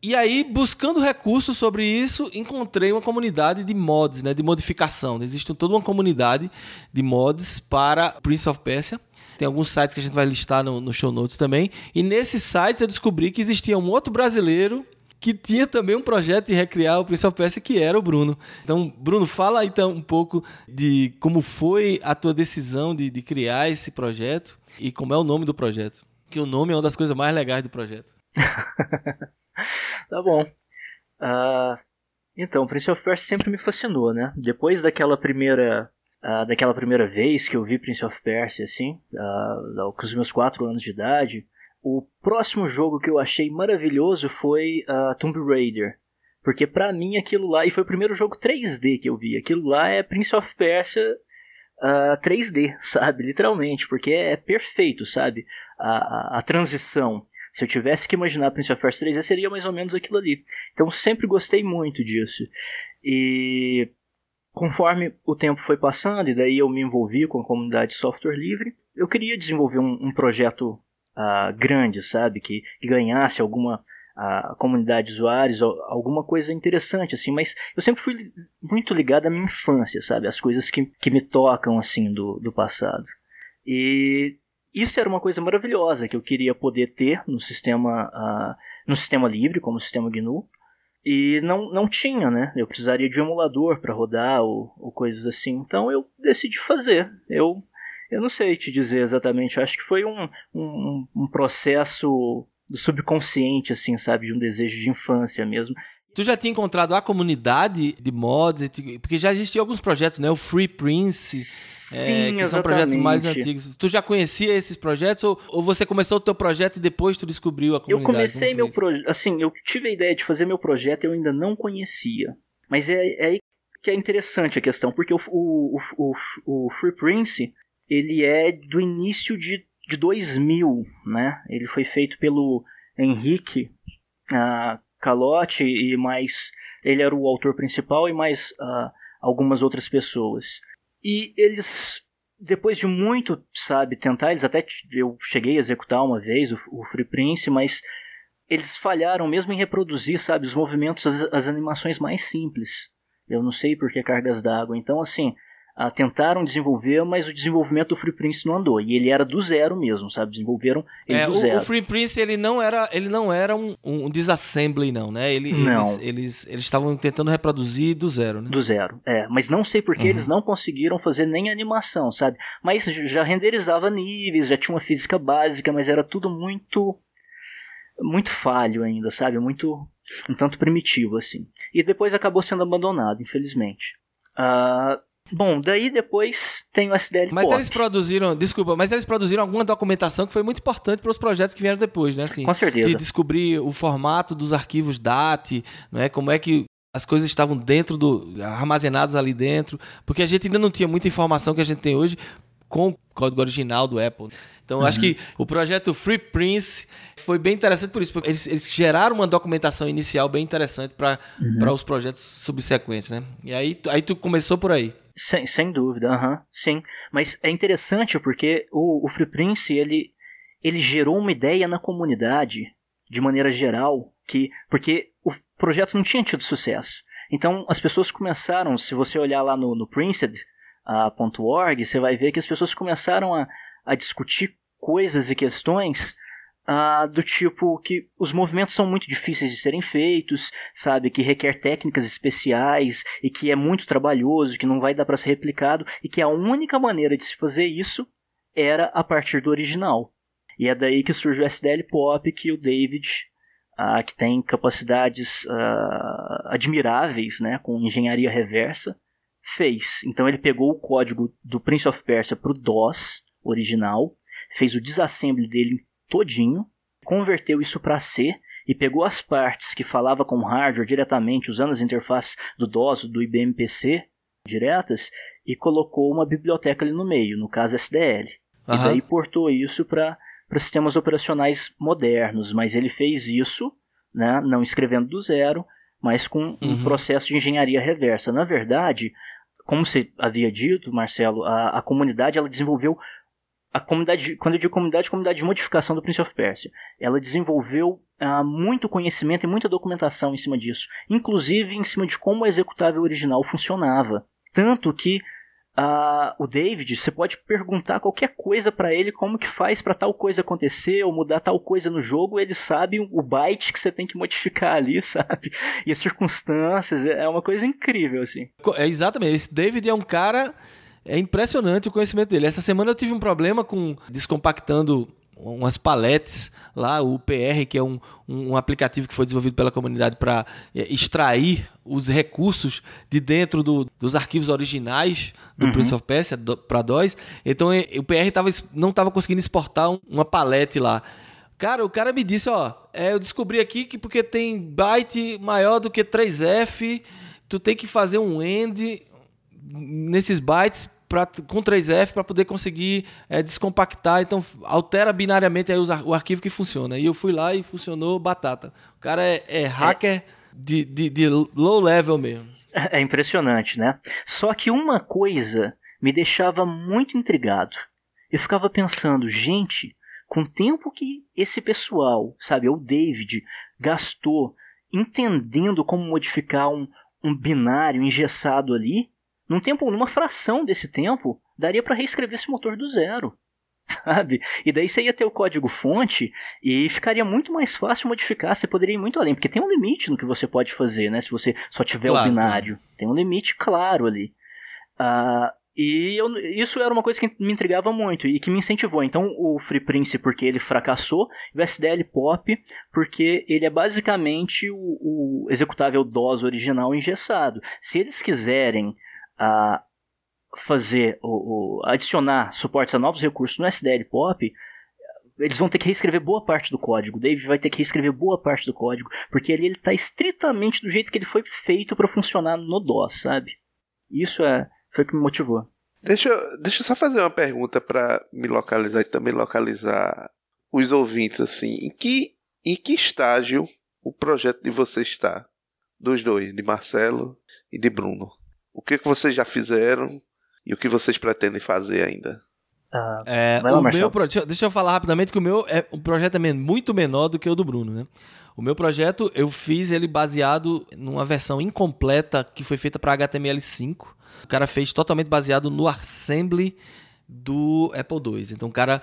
E aí, buscando recursos sobre isso, encontrei uma comunidade de mods, né, de modificação. Existe toda uma comunidade de mods para Prince of Persia. Tem alguns sites que a gente vai listar no, no show notes também. E nesses sites eu descobri que existia um outro brasileiro que tinha também um projeto de recriar o Prince of Persia, que era o Bruno. Então, Bruno, fala então um pouco de como foi a tua decisão de, de criar esse projeto e como é o nome do projeto. Que o nome é uma das coisas mais legais do projeto. tá bom. Uh, então, Prince of Persia sempre me fascinou, né? Depois daquela primeira uh, daquela primeira vez que eu vi Prince of Persia, assim, uh, com os meus 4 anos de idade, o próximo jogo que eu achei maravilhoso foi uh, Tomb Raider. Porque para mim aquilo lá, e foi o primeiro jogo 3D que eu vi, aquilo lá é Prince of Persia uh, 3D, sabe? Literalmente, porque é, perfeito, sabe? A, a, a, transição. Se eu tivesse que imaginar Prince of Persia 3D, seria mais ou menos aquilo ali. Então sempre gostei muito disso. E Conforme o tempo foi passando, e daí eu me envolvi com a comunidade de software livre, eu queria desenvolver um, um projeto uh, grande, sabe? Que, que ganhasse alguma uh, comunidade de usuários, alguma coisa interessante, assim. Mas eu sempre fui muito ligado à minha infância, sabe? As coisas que, que me tocam, assim, do, do passado. E isso era uma coisa maravilhosa que eu queria poder ter no sistema, uh, no sistema livre, como o sistema GNU. E não, não tinha, né? Eu precisaria de um emulador para rodar ou, ou coisas assim. Então eu decidi fazer. Eu, eu não sei te dizer exatamente. Acho que foi um, um, um processo subconsciente, assim, sabe? De um desejo de infância mesmo. Tu já tinha encontrado a comunidade de mods? Porque já existiam alguns projetos, né? O Free Prince. Sim, é, que exatamente. são projetos mais antigos. Tu já conhecia esses projetos ou, ou você começou o teu projeto e depois tu descobriu a comunidade? Eu comecei meu projeto. Assim, eu tive a ideia de fazer meu projeto e eu ainda não conhecia. Mas é, é aí que é interessante a questão, porque o, o, o, o Free Prince ele é do início de, de 2000, né? Ele foi feito pelo Henrique ah, Calotti e mais. Ele era o autor principal e mais ah, algumas outras pessoas. E eles, depois de muito, sabe, tentar, eles até. Eu cheguei a executar uma vez o, o Free Prince, mas eles falharam mesmo em reproduzir, sabe, os movimentos, as, as animações mais simples. Eu não sei por que cargas d'água. Então, assim, ah, tentaram desenvolver, mas o desenvolvimento do Free Prince não andou. E ele era do zero mesmo, sabe? Desenvolveram ele É, do o, zero. o Free Prince ele não era, ele não era um, um disassembly não, né? Ele, Não. Eles estavam tentando reproduzir do zero, né? Do zero, é. Mas não sei por que Uhum. eles não conseguiram fazer nem animação, sabe? Mas já renderizava níveis, já tinha uma física básica, mas era tudo muito. muito falho ainda, sabe? Muito. um tanto primitivo, assim. E depois acabou sendo abandonado, infelizmente. Ah, bom, daí depois tem o SDL Mas Pop. eles produziram, desculpa, mas eles produziram alguma documentação que foi muito importante para os projetos que vieram depois, né? Assim, Com certeza. de descobrir o formato dos arquivos DAT, não é? Como é que as coisas estavam dentro do armazenadas ali dentro, porque a gente ainda não tinha muita informação que a gente tem hoje com o código original do Apple. Então, eu acho que o projeto Free Prince foi bem interessante por isso, porque eles, eles geraram uma documentação inicial bem interessante para os projetos subsequentes, né? E aí, aí tu começou por aí. Sem, sem dúvida, aham, sim. Mas é interessante porque o, o Free Prince, ele, ele gerou uma ideia na comunidade, de maneira geral, que porque o projeto não tinha tido sucesso. Então as pessoas começaram, se você olhar lá no, no Princed.org, você vai ver que as pessoas começaram a, a discutir coisas e questões ah, do tipo que os movimentos são muito difíceis de serem feitos, sabe? Que requer técnicas especiais e que é muito trabalhoso, que não vai dar para ser replicado e que a única maneira de se fazer isso era a partir do original. E é daí que surge o SDL Pop, que o David, ah, que tem capacidades ah, admiráveis, né, com engenharia reversa, fez. Então ele pegou o código do Prince of Persia para o DOS original, fez o disassembly dele todinho, converteu isso para C e pegou as partes que falava com hardware diretamente usando as interfaces do DOS, do IBM PC diretas e colocou uma biblioteca ali no meio, no caso SDL. E Aham. daí portou isso para sistemas operacionais modernos, mas ele fez isso, né, não escrevendo do zero, mas com um Uhum. processo de engenharia reversa. Na verdade, como você havia dito, Marcelo, a, a comunidade ela desenvolveu a comunidade, quando eu digo comunidade, comunidade de modificação do Prince of Persia, ela desenvolveu ah, muito conhecimento e muita documentação em cima disso, inclusive em cima de como o executável original funcionava. Tanto que ah, o David, você pode perguntar qualquer coisa para ele, como que faz para tal coisa acontecer ou mudar tal coisa no jogo, ele sabe o byte que você tem que modificar ali, sabe? E as circunstâncias, é uma coisa incrível assim. É exatamente. Esse David é um cara. É impressionante o conhecimento dele. Essa semana eu tive um problema com descompactando umas paletes lá, o PR, que é um, um aplicativo que foi desenvolvido pela comunidade para extrair os recursos de dentro do- dos arquivos originais do Prince of Persia para DOS. Então eh, o PR tava, não estava conseguindo exportar um- uma palete lá. Cara, o cara me disse, ó, é, eu descobri aqui que porque tem byte maior do que 3F, tu tem que fazer um end nesses bytes pra, com 3F para poder conseguir é, descompactar. Então altera binariamente aí o arquivo que funciona. E eu fui lá e funcionou batata. O cara é, é hacker de, de, de low level mesmo. É impressionante, né? Só que uma coisa me deixava muito intrigado. Eu ficava pensando, gente, com o tempo que esse pessoal, sabe, o David, gastou entendendo como modificar um, um binário engessado ali, num tempo, numa fração desse tempo, daria para reescrever esse motor do zero. Sabe? E daí você ia ter o código fonte e ficaria muito mais fácil modificar. Você poderia ir muito além, porque tem um limite no que você pode fazer, né? Se você só tiver Claro, o binário. Tem um limite claro ali. Ah, E eu, isso era uma coisa que me intrigava muito e que me incentivou. Então, o Free Prince, porque ele fracassou, e o SDL Pop, porque ele é basicamente o, o executável DOS original engessado. Se eles quiserem uh, fazer, o, adicionar suportes a novos recursos no SDL Pop, eles vão ter que reescrever boa parte do código. O David vai ter que reescrever boa parte do código, porque ali ele está estritamente do jeito que ele foi feito para funcionar no DOS, sabe? Isso é foi o que me motivou. Deixa, deixa eu só fazer uma pergunta para me localizar e também localizar os ouvintes assim. Em que, em que estágio o projeto de vocês está? Dos dois, de Marcelo e de Bruno. O que, que vocês já fizeram e o que vocês pretendem fazer ainda? Uh, é, lá, o meu projeto, deixa eu falar rapidamente que o meu é um projeto é muito menor do que o do Bruno, né? O meu projeto eu fiz ele baseado numa versão incompleta que foi feita para HTML5. O cara fez totalmente baseado no assembly do Apple II. Então o cara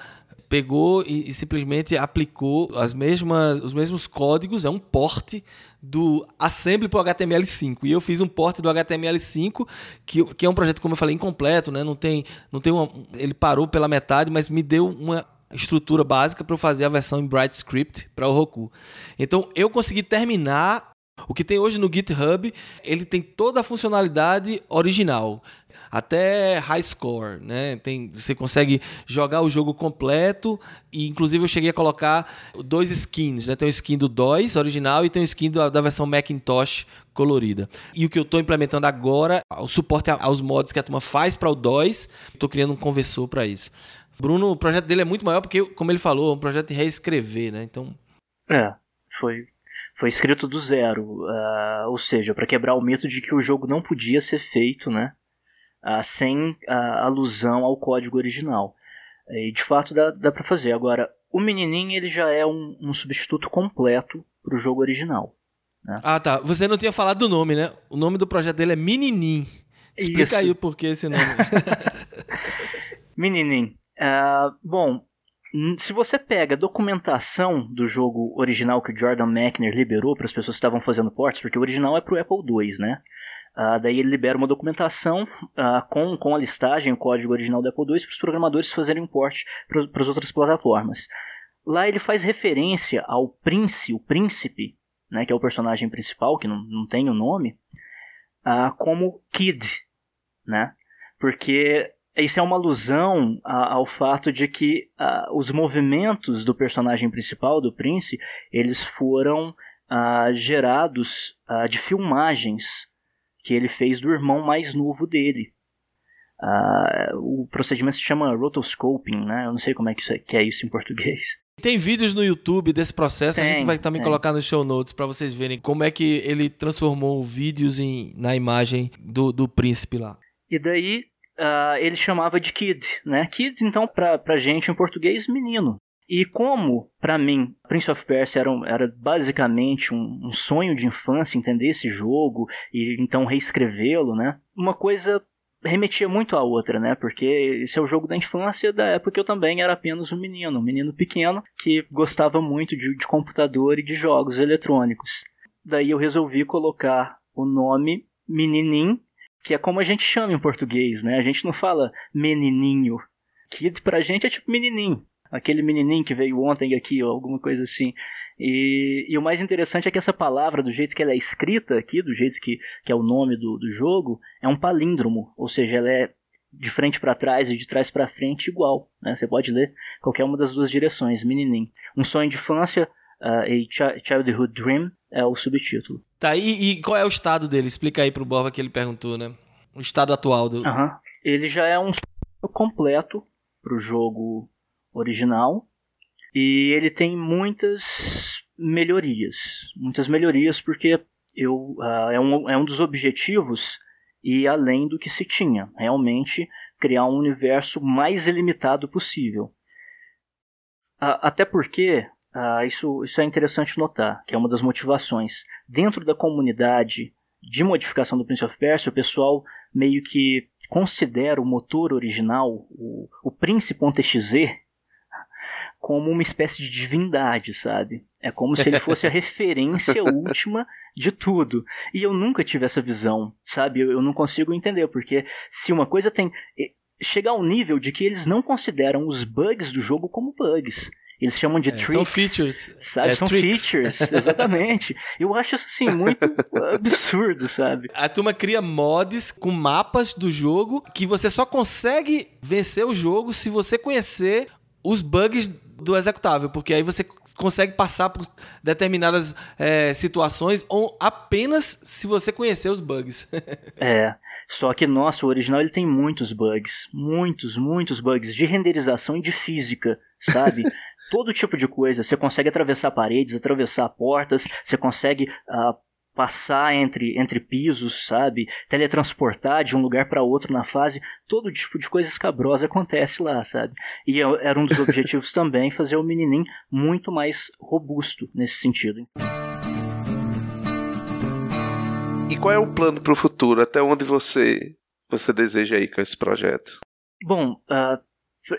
pegou e, e, simplesmente aplicou as mesmas, os mesmos códigos, é um porte do assembly para o HTML5. E eu fiz um porte do HTML5, que, que é um projeto, como eu falei, incompleto, né? Não tem, não tem uma, ele parou pela metade, mas me deu uma estrutura básica para eu fazer a versão em Bright Script para o Roku. Então eu consegui terminar o que tem hoje no GitHub, ele tem toda a funcionalidade original até high score, né? Tem, você consegue jogar o jogo completo e inclusive eu cheguei a colocar dois skins, né? Tem o skin do DOS original e tem o skin da, da versão Macintosh colorida. E o que eu estou implementando agora, o suporte aos mods que a turma faz para o DOS, estou criando um conversor para isso. Bruno, o projeto dele é muito maior porque, como ele falou, é um projeto de reescrever, né? Então. É, foi foi escrito do zero, uh, ou seja, para quebrar o mito de que o jogo não podia ser feito, né? uh, sem alusão ao código original. E de fato dá, dá para fazer. Agora, o menininho ele já é um, um substituto completo para o jogo original. Né? Ah, tá. Você não tinha falado do nome, né? O nome do projeto dele é Meninim. Explica Isso. aí o porquê esse nome. Meninim. Uh, bom, se você pega a documentação do jogo original que o Jordan Mechner liberou para as pessoas que estavam fazendo ports, porque o original é para o Apple II, né? Uh, daí ele libera uma documentação uh, com, com a listagem, o código original do Apple II, para os programadores fazerem port para as outras plataformas. Lá ele faz referência ao Prince, o Príncipe, né, que é o personagem principal, que não, não tem o nome, uh, como Kid, né? Porque isso é uma alusão a, ao fato de que uh, os movimentos do personagem principal, do Prince, eles foram uh, gerados de filmagens que ele fez do irmão mais novo dele. o procedimento se chama rotoscoping, né? Eu não sei como é que, é, que é isso em português. Tem vídeos no YouTube desse processo, tem, a gente vai também tem. colocar nos show notes para vocês verem como é que ele transformou vídeos em, na imagem do, do príncipe lá. E daí uh, ele chamava de Kid, né? Kid, então, pra, pra gente em português, menino. E como, para mim, Prince of Persia era, um, era basicamente um, um, sonho de infância entender esse jogo e então reescrevê-lo, né? Uma coisa remetia muito à outra, né? Porque esse é o jogo da infância da época que eu também era apenas um menino, um menino pequeno que gostava muito de, de computador e de jogos eletrônicos. Daí eu resolvi colocar o nome Meninim que é como a gente chama em português, né? A gente não fala menininho. Kid pra gente é tipo menininho. Aquele menininho que veio ontem aqui, ou alguma coisa assim. E, e o mais interessante é que essa palavra, do jeito que ela é escrita aqui, do jeito que, que é o nome do, do jogo, é um palíndromo. Ou seja, ela é de frente para trás e de trás para frente igual. Né? Você pode ler qualquer uma das duas direções, menininho. Um sonho de infância, uh, a Childhood Dream, é o subtítulo. Tá, e, e, qual é o estado dele? Explica aí pro Borba que ele perguntou, né? O estado atual do. Aham. Uhum. Ele já é um completo pro jogo original. E ele tem muitas melhorias. Muitas melhorias porque eu, uh, é, um, é um dos objetivos e além do que se tinha. Realmente criar um universo mais ilimitado possível. Uh, até porque Uh, isso, isso é interessante notar, que é uma das motivações. Dentro da comunidade de modificação do Prince of Persia, o pessoal meio que considera o motor original, o, o Prince.exe, como uma espécie de divindade, sabe? É como se ele fosse a referência última de tudo. E eu nunca tive essa visão, sabe? Eu, eu não consigo entender, porque se uma coisa tem. Chega ao nível de que eles não consideram os bugs do jogo como bugs. Eles chamam de é, tricks. São features. Sabe? É, são tricks. features, exatamente. Eu acho isso assim muito absurdo, sabe? A turma cria mods com mapas do jogo que você só consegue vencer o jogo se você conhecer os bugs do executável, porque aí você consegue passar por determinadas é, situações ou apenas se você conhecer os bugs. é, só que nossa, o original ele tem muitos bugs, muitos, muitos bugs de renderização e de física, sabe? Todo tipo de coisa. Você consegue atravessar paredes, atravessar portas, você consegue uh, passar entre, entre pisos, sabe? Teletransportar de um lugar para outro na fase. Todo tipo de coisa escabrosa acontece lá, sabe? E era um dos objetivos também fazer o menininho muito mais robusto nesse sentido. E qual é o plano para o futuro? Até onde você você deseja ir com esse projeto? Bom, uh,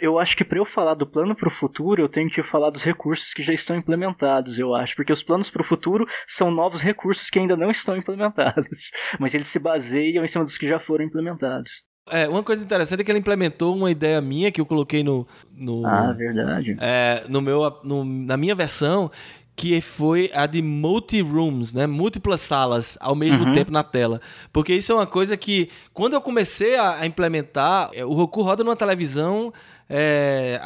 eu acho que para eu falar do plano para o futuro, eu tenho que falar dos recursos que já estão implementados, eu acho, porque os planos para o futuro são novos recursos que ainda não estão implementados, mas eles se baseiam em cima dos que já foram implementados. É, uma coisa interessante é que ele implementou uma ideia minha que eu coloquei no. no ah, verdade. É, no meu, no, na minha versão, que foi a de multi-rooms, né? Múltiplas salas ao mesmo uhum. tempo na tela. Porque isso é uma coisa que, quando eu comecei a, implementar, é, o Roku roda numa televisão é,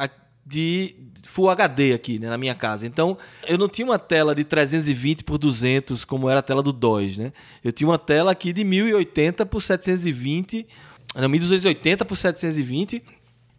de Full HD aqui, né, na minha casa. Então, eu não tinha uma tela de 320 por 200 como era a tela do DOS, né? Eu tinha uma tela aqui de 1080 por 720, não, 1280 por 720,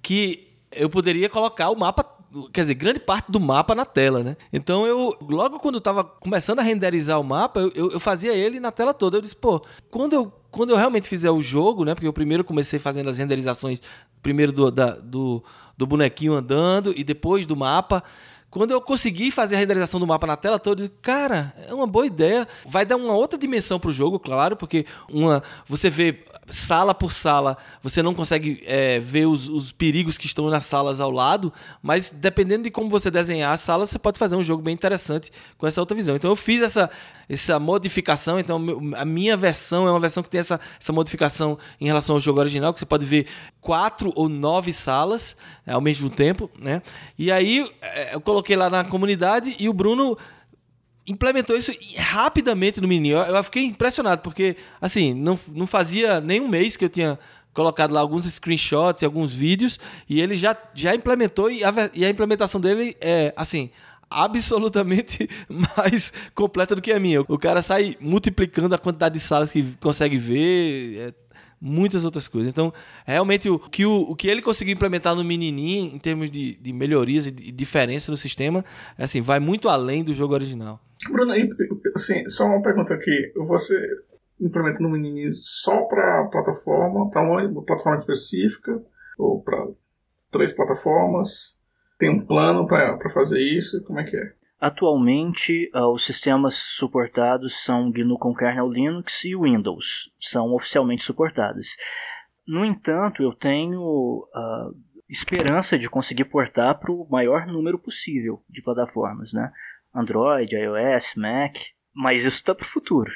que eu poderia colocar o mapa quer dizer, grande parte do mapa na tela, né? Então eu, logo quando eu tava começando a renderizar o mapa, eu, eu, eu fazia ele na tela toda. Eu disse, pô, quando eu, quando eu realmente fizer o jogo, né? Porque eu primeiro comecei fazendo as renderizações, primeiro do, da, do, do bonequinho andando e depois do mapa. Quando eu consegui fazer a renderização do mapa na tela toda, eu cara, é uma boa ideia. Vai dar uma outra dimensão pro jogo, claro, porque uma você vê sala por sala, você não consegue é, ver os, os, perigos que estão nas salas ao lado, mas dependendo de como você desenhar a sala, você pode fazer um jogo bem interessante com essa outra visão. Então eu fiz essa, essa modificação, então a minha versão é uma versão que tem essa, essa modificação em relação ao jogo original, que você pode ver quatro ou nove salas é, ao mesmo tempo, né? E aí é, eu coloquei lá na comunidade e o Bruno implementou isso rapidamente no menino. Eu, eu fiquei impressionado, porque, assim, não, não fazia nem um mês que eu tinha colocado lá alguns screenshots e alguns vídeos, e ele já, já implementou, e a, e a implementação dele é, assim, absolutamente mais completa do que a minha. O cara sai multiplicando a quantidade de salas que consegue ver, é, muitas outras coisas. Então, realmente, o que, o, o que ele conseguiu implementar no Menininho, em termos de, de melhorias e de diferença no sistema, é, assim, vai muito além do jogo original. Bruno, assim, só uma pergunta aqui. Você implementa no Menininho só para plataforma, para uma plataforma específica, ou para três plataformas? Tem um plano para fazer isso? Como é que é? Atualmente, uh, os sistemas suportados são GNU com kernel Linux e Windows, são oficialmente suportados. No entanto, eu tenho uh, esperança de conseguir portar para o maior número possível de plataformas, né? Android, iOS, Mac, mas isso está para o futuro.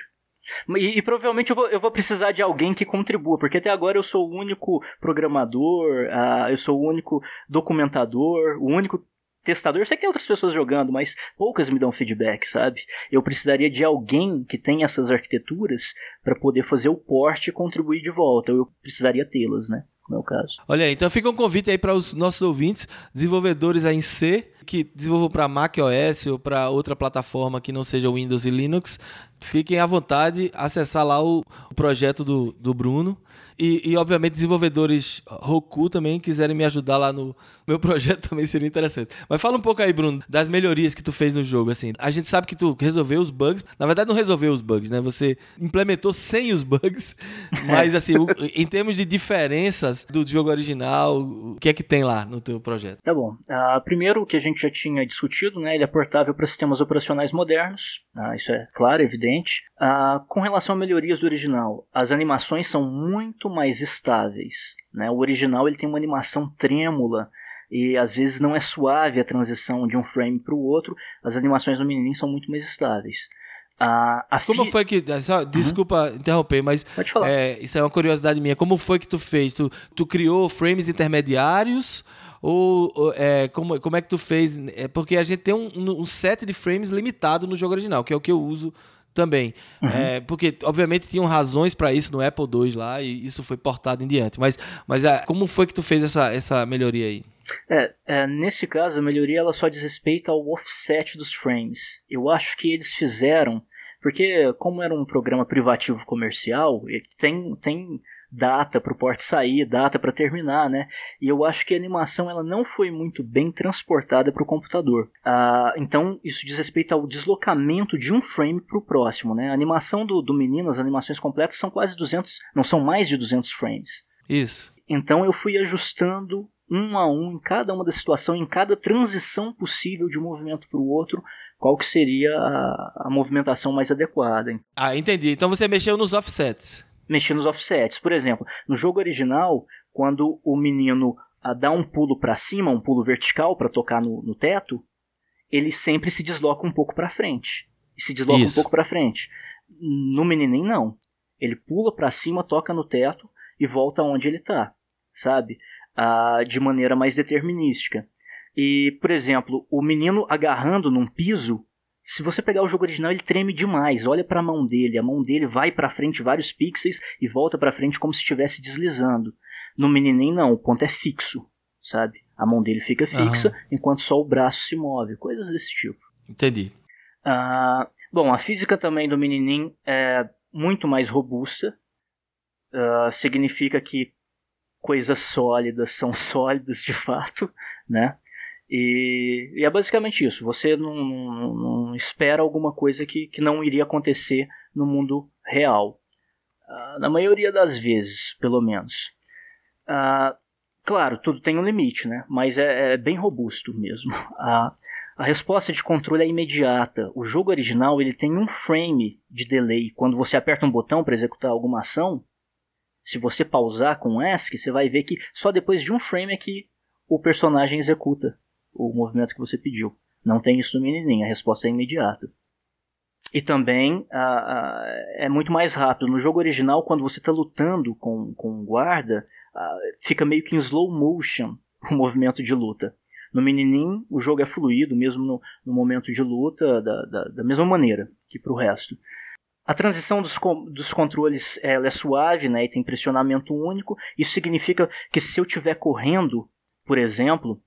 E, e, provavelmente eu vou, eu vou precisar de alguém que contribua, porque até agora eu sou o único programador, uh, eu sou o único documentador, o único testador, sei que tem outras pessoas jogando, mas poucas me dão feedback, sabe? Eu precisaria de alguém que tenha essas arquiteturas para poder fazer o porte e contribuir de volta. Eu precisaria tê-las, né? No meu caso. Olha aí, então fica um convite aí para os nossos ouvintes, desenvolvedores aí em C, que desenvolvam para Mac OS ou para outra plataforma que não seja Windows e Linux. Fiquem à vontade, acessar lá o, o projeto do, do Bruno. E, e, obviamente, desenvolvedores Roku também quiserem me ajudar lá no meu projeto também seria interessante. Mas fala um pouco aí, Bruno, das melhorias que tu fez no jogo. Assim, a gente sabe que tu resolveu os bugs. Na verdade, não resolveu os bugs, né? Você implementou sem os bugs. Mas, assim, o, em termos de diferenças do jogo original, o que é que tem lá no teu projeto? Tá bom. Uh, primeiro, o que a gente já tinha discutido, né? Ele é portável para sistemas operacionais modernos. Uh, isso é claro, evidente diferente. Uh, com relação a melhorias do original, as animações são muito mais estáveis. Né? O original ele tem uma animação trêmula e às vezes não é suave a transição de um frame para o outro. As animações do menininho são muito mais estáveis. Uh, a Como fi... foi que. Só, uhum. desculpa uhum. interromper, mas. Pode falar. É, isso é uma curiosidade minha. Como foi que tu fez? Tu, tu criou frames intermediários? Ou, ou é, como, como é que tu fez? É porque a gente tem um, um, set de frames limitado no jogo original, que é o que eu uso também. Uhum. É, porque, obviamente, tinham razões para isso no Apple II lá, e isso foi portado em diante. Mas, mas é, como foi que tu fez essa, essa melhoria aí? É, é, nesse caso, a melhoria ela só diz respeito ao offset dos frames. Eu acho que eles fizeram, porque como era um programa privativo comercial, tem, tem data para o porte sair, data para terminar, né? E eu acho que a animação ela não foi muito bem transportada para o computador. Ah, então isso diz respeito ao deslocamento de um frame para o próximo, né? A animação do, do menino, as animações completas são quase 200, não são mais de 200 frames. Isso. Então eu fui ajustando um a um em cada uma das situações, em cada transição possível de um movimento para o outro, qual que seria a, a movimentação mais adequada. Ah, entendi. Então você mexeu nos offsets mexer nos offsets. Por exemplo, no jogo original, quando o menino ah, dá um pulo para cima, um pulo vertical para tocar no, no, teto, ele sempre se desloca um pouco para frente. E se desloca Isso. um pouco para frente. No menininho não. Ele pula para cima, toca no teto e volta onde ele está, sabe? Ah, de maneira mais determinística. E, por exemplo, o menino agarrando num piso, se você pegar o jogo original, ele treme demais. Olha para a mão dele, a mão dele vai para frente vários pixels e volta para frente como se estivesse deslizando. No menininho não, o ponto é fixo, sabe? A mão dele fica fixa uhum. enquanto só o braço se move, coisas desse tipo. Entendi. Uh, bom, a física também do menininho é muito mais robusta. Uh, significa que coisas sólidas são sólidas de fato, né? E, e, é basicamente isso. Você não, não, não, espera alguma coisa que, que não iria acontecer no mundo real. Uh, na maioria das vezes, pelo menos. Uh, claro, tudo tem um limite, né? Mas é, é bem robusto mesmo. Uh, a resposta de controle é imediata. O jogo original ele tem um frame de delay. Quando você aperta um botão para executar alguma ação, se você pausar com ESC, você vai ver que só depois de um frame é que o personagem executa o movimento que você pediu. Não tem isso no menininho, a resposta é imediata. E também é muito mais rápido. No jogo original, quando você está lutando com, com um guarda, fica meio que em slow motion o movimento de luta. No menininho, o jogo é fluido, mesmo no, no momento de luta, da, da, da mesma maneira que para o resto. A transição dos, dos controles ela é suave né, e tem pressionamento único. Isso significa que se eu estiver correndo, por exemplo,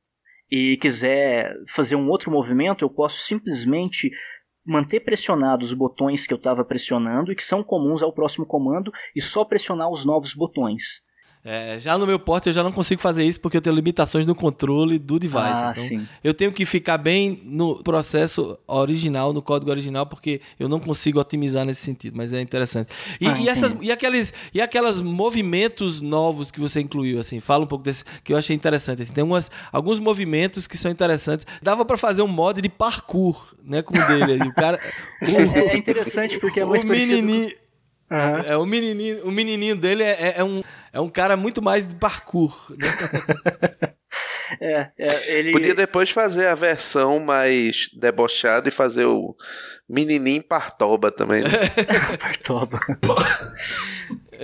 e quiser fazer um outro movimento, eu posso simplesmente manter pressionados os botões que eu estava pressionando e que são comuns ao próximo comando e só pressionar os novos botões. É, já no meu porte eu já não consigo fazer isso porque eu tenho limitações no controle do device. Ah, então, sim. Eu tenho que ficar bem no processo original, no código original, porque eu não consigo otimizar nesse sentido, mas é interessante. E, ah, e essas, e, aqueles, e aquelas movimentos novos que você incluiu, assim, fala um pouco desse, que eu achei interessante. Assim, tem umas, alguns movimentos que são interessantes. Dava para fazer um mod de parkour, né, como o dele. o cara, o, é, é interessante porque é mais o menininho, Uhum. É, o, menininho, o menininho dele é, é, é, um, é um cara muito mais de parkour. Né? é, é, ele... Podia depois fazer a versão mais debochada e fazer o menininho Partoba também. Né? Partoba.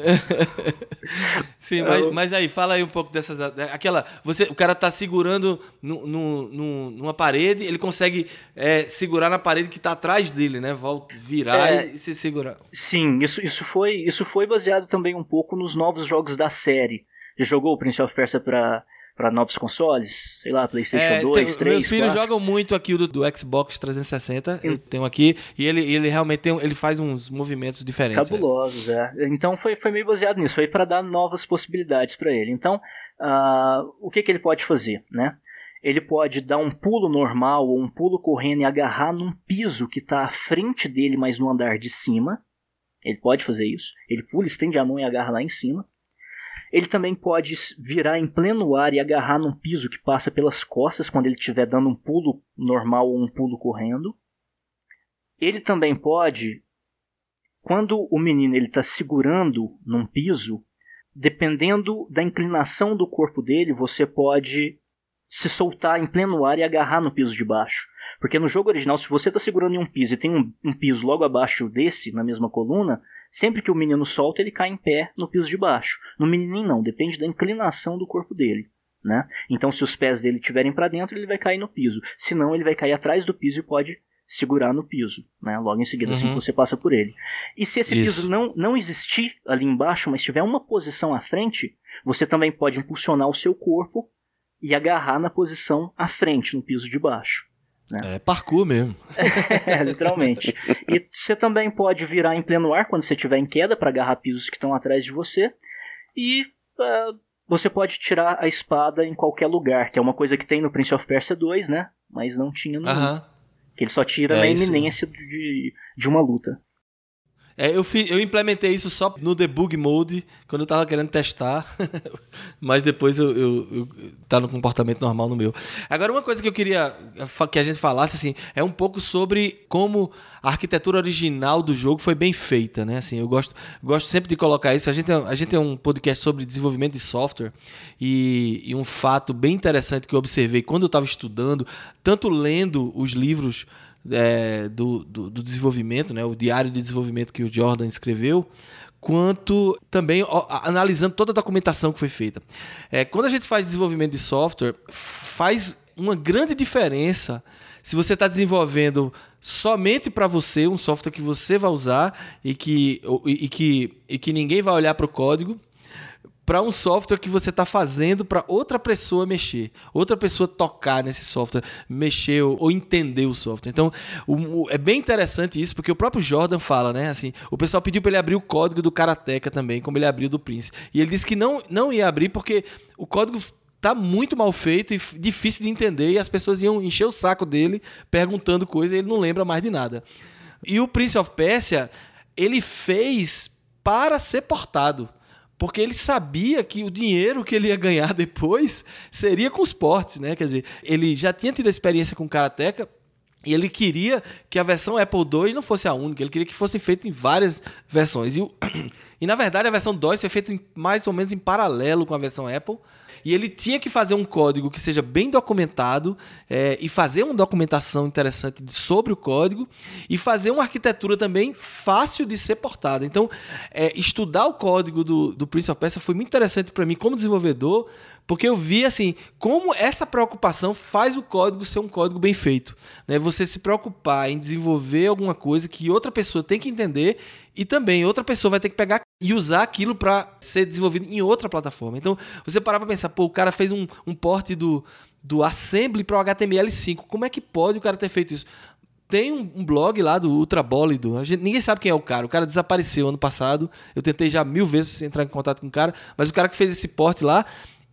Sim, mas, mas, aí, fala aí um pouco dessas. Aquela. Você, o cara tá segurando no, no, no numa parede, ele consegue é, segurar na parede que tá atrás dele, né? Volta, virar é, e, se segurar. Sim, isso, isso, foi, isso foi baseado também um pouco nos novos jogos da série. Já jogou o Prince of Persia pra para novos consoles, sei lá, PlayStation é, 2, tem, 3, Meus filhos 4. jogam muito aqui do, do Xbox 360, eu, eu tenho aqui, e ele, ele realmente tem, ele faz uns movimentos diferentes. Cabulosos, é. é. Então foi, foi meio baseado nisso, foi para dar novas possibilidades para ele. Então, uh, o que, que ele pode fazer, né? Ele pode dar um pulo normal ou um pulo correndo e agarrar num piso que está à frente dele, mas no andar de cima. Ele pode fazer isso. Ele pula, estende a mão e agarra lá em cima. Ele também pode virar em pleno ar e agarrar num piso que passa pelas costas quando ele estiver dando um pulo normal ou um pulo correndo. Ele também pode quando o menino ele está segurando num piso, dependendo da inclinação do corpo dele, você pode se soltar em pleno ar e agarrar no piso de baixo. Porque no jogo original, se você está segurando em um piso e tem um, um, piso logo abaixo desse, na mesma coluna, sempre que o menino solta, ele cai em pé no piso de baixo. No menininho não, depende da inclinação do corpo dele. Né? Então, se os pés dele estiverem para dentro, ele vai cair no piso. Se não, ele vai cair atrás do piso e pode segurar no piso, né? Logo em seguida, assim uhum. assim que você passa por ele. E se esse Isso. piso não, não existir ali embaixo, mas tiver uma posição à frente, você também pode impulsionar o seu corpo e agarrar na posição à frente, no piso de baixo. Né? É parkour mesmo. é, literalmente. E você também pode virar em pleno ar quando você estiver em queda para agarrar pisos que estão atrás de você. E uh, você pode tirar a espada em qualquer lugar, que é uma coisa que tem no Prince of Persia 2, né? Mas não tinha no. Aham. Que ele só tira é na isso. iminência de, de uma luta. É, eu, fi, eu implementei isso só no debug mode, quando eu tava querendo testar, mas depois eu, eu, eu, tá no comportamento normal no meu. Agora, uma coisa que eu queria que a gente falasse, assim, é um pouco sobre como a arquitetura original do jogo foi bem feita, né? Assim, eu gosto, gosto sempre de colocar isso. A gente, a gente tem um podcast sobre desenvolvimento de software e, e um fato bem interessante que eu observei quando eu estava estudando, tanto lendo os livros é, do, do, do, desenvolvimento, né, o diário de desenvolvimento que o Jordan escreveu, quanto também ó, analisando toda a documentação que foi feita. É, quando a gente faz desenvolvimento de software, faz uma grande diferença se você está desenvolvendo somente para você, um software que você vai usar e que, e, e que, e que ninguém vai olhar para o código, para um software que você está fazendo para outra pessoa mexer, outra pessoa tocar nesse software, mexer ou, ou entender o software. Então, o, o, é bem interessante isso, porque o próprio Jordan fala, né? Assim, o pessoal pediu para ele abrir o código do Karateka também, como ele abriu do Prince. E ele disse que não, não ia abrir porque o código tá muito mal feito e difícil de entender e as pessoas iam encher o saco dele perguntando coisas e ele não lembra mais de nada. E o Prince of Persia, ele fez para ser portado porque ele sabia que o dinheiro que ele ia ganhar depois seria com os portes, né? Quer dizer, ele já tinha tido experiência com Karateka e ele queria que a versão Apple II não fosse a única, ele queria que fosse feito em várias versões. E, o, e na verdade a versão 2 foi feita mais ou menos em paralelo com a versão Apple. E ele tinha que fazer um código que seja bem documentado é, e fazer uma documentação interessante sobre o código e fazer uma arquitetura também fácil de ser portada. Então, é, estudar o código do, do Prince of Persia foi muito interessante para mim como desenvolvedor, porque eu vi assim como essa preocupação faz o código ser um código bem feito. Né? Você se preocupar em desenvolver alguma coisa que outra pessoa tem que entender e também outra pessoa vai ter que pegar e usar aquilo para ser desenvolvido em outra plataforma. Então, você parar para pensar, pô, o cara fez um, um porte do, do Assembly para o HTML5. Como é que pode o cara ter feito isso? Tem um, blog lá do Ultrabólido. A gente, ninguém sabe quem é o cara. O cara desapareceu ano passado. Eu tentei já mil vezes entrar em contato com o cara, mas o cara que fez esse porte lá,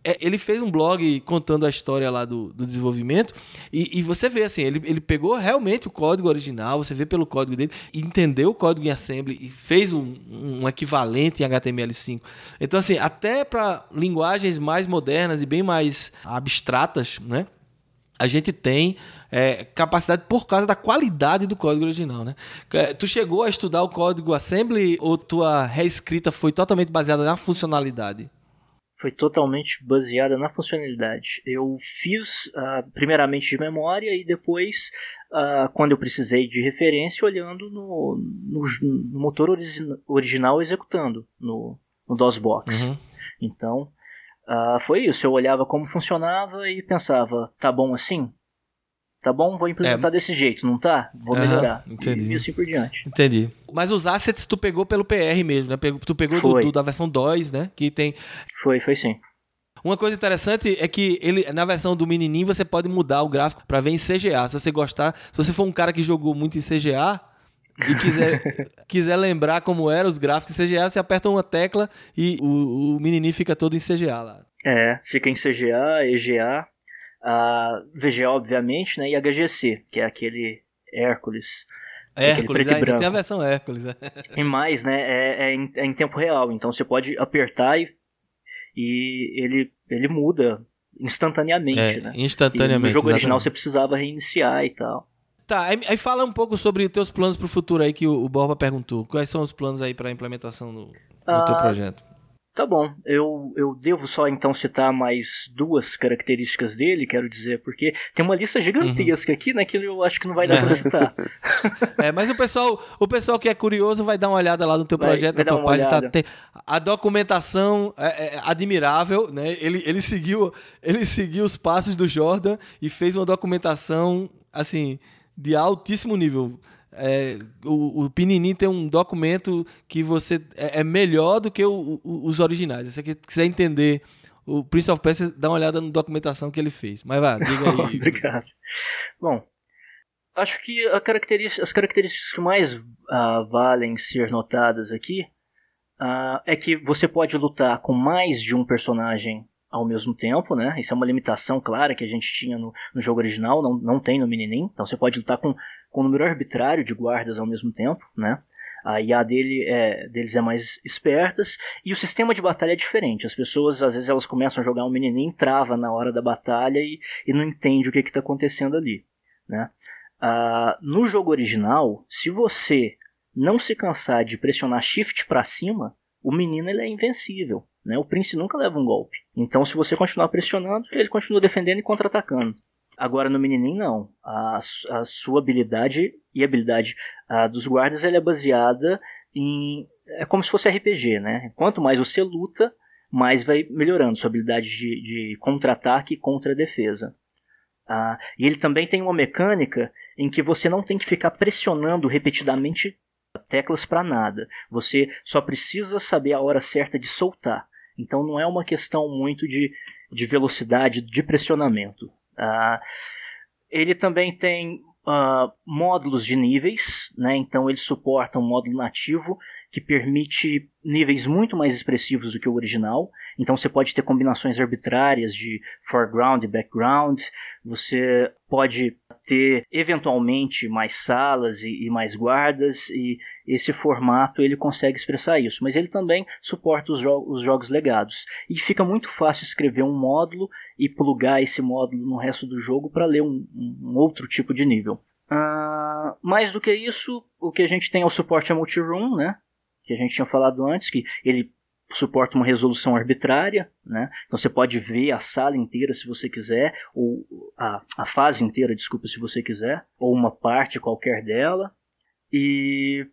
ele fez um blog contando a história lá do, do desenvolvimento e, e, você vê assim, ele, ele pegou realmente o código original, você vê pelo código dele, entendeu o código em assembly e fez um, um equivalente em HTML5. Então assim, até para linguagens mais modernas e bem mais abstratas, né? A gente tem é, capacidade por causa da qualidade do código original, né? É, tu chegou a estudar o código assembly ou tua reescrita foi totalmente baseada na funcionalidade? Foi totalmente baseada na funcionalidade. Eu fiz uh, primeiramente de memória e depois, uh, quando eu precisei de referência, olhando no, no, no motor origi original executando no, no DOSBox. Uhum. Então, uh, foi isso. Eu olhava como funcionava e pensava, tá bom assim? Tá bom? Vou implementar é. desse jeito, não tá? Vou uhum, melhorar. Entendi. E, assim por diante. Entendi. Mas os assets tu pegou pelo PR mesmo, né? Tu pegou do, do, da versão 2, né? Que tem. Foi, foi sim. Uma coisa interessante é que ele, na versão do menininho você pode mudar o gráfico para ver em CGA. Se você gostar, se você for um cara que jogou muito em CGA e quiser, quiser lembrar como eram os gráficos em CGA, você aperta uma tecla e o, o menininho fica todo em CGA lá. É, fica em CGA, EGA a VGA, obviamente, né, e HGC, que é aquele Hércules. É Hércules, preto e branco. tem a versão Hércules. É. E mais, né, é, é, em, é, em, tempo real, então você pode apertar e, e ele, ele muda instantaneamente, é, né? Instantaneamente. E no jogo exatamente. original você precisava reiniciar e tal. Tá, aí, aí fala um pouco sobre os teus planos pro futuro aí que o, o Borba perguntou. Quais são os planos aí pra implementação no teu Ah, projeto? Tá bom, eu, eu devo só então citar mais duas características dele, quero dizer, porque tem uma lista gigantesca aqui, né, que eu acho que não vai dar pra citar. É, mas o pessoal, o pessoal que é curioso vai dar uma olhada lá no teu Vai- projeto, vai na tua página. tá- tem- a documentação é, é admirável, né? Ele, ele seguiu, ele seguiu os passos do Jordan e fez uma documentação assim de altíssimo nível. É, o, o Pininim tem um documento que você é, é melhor do que o- o- os originais. Se você quiser entender o Prince of Persia, dá uma olhada na documentação que ele fez. Mas vá, diga aí. Obrigado. Bom, acho que a característica- as características que mais ah, valem ser notadas aqui ah, é que você pode lutar com mais de um personagem ao mesmo tempo, né? Isso é uma limitação clara que a gente tinha no, no jogo original, não, não tem no Mininim. Então você pode lutar com, com um número arbitrário de guardas ao mesmo tempo, né? A IA dele é, deles é mais espertas e o sistema de batalha é diferente. As pessoas, às vezes, elas começam a jogar um Mininim, trava na hora da batalha e, e não entende o que está acontecendo ali, né? Ah, no jogo original, se você não se cansar de pressionar shift para cima, o menino ele é invencível. Né? O Prince nunca leva um golpe. Então, se você continuar pressionando, ele continua defendendo e contra-atacando. Agora, no menininho, não. A, a sua habilidade e a habilidade ah, dos guardas ela é baseada em. É como se fosse RPG, né? Quanto mais você luta, mais vai melhorando sua habilidade de, de contra-ataque e contra-defesa. Ah, e ele também tem uma mecânica em que você não tem que ficar pressionando repetidamente teclas para nada. Você só precisa saber a hora certa de soltar. Então não é uma questão muito de, de velocidade, de pressionamento. Ah, ele também tem ah, módulos de níveis, né? então ele suporta um módulo nativo que permite níveis muito mais expressivos do que o original. Então você pode ter combinações arbitrárias de foreground e background. Você pode ter eventualmente mais salas e, e mais guardas e esse formato ele consegue expressar isso. Mas ele também suporta os, jo os jogos legados e fica muito fácil escrever um módulo e plugar esse módulo no resto do jogo para ler um, um outro tipo de nível. Ah, mais do que isso, o que a gente tem é o suporte a multiroom, né? Que a gente tinha falado antes, que ele suporta uma resolução arbitrária, né? Então você pode ver a sala inteira se você quiser, ou a, a fase inteira, desculpa, se você quiser, ou uma parte qualquer dela. E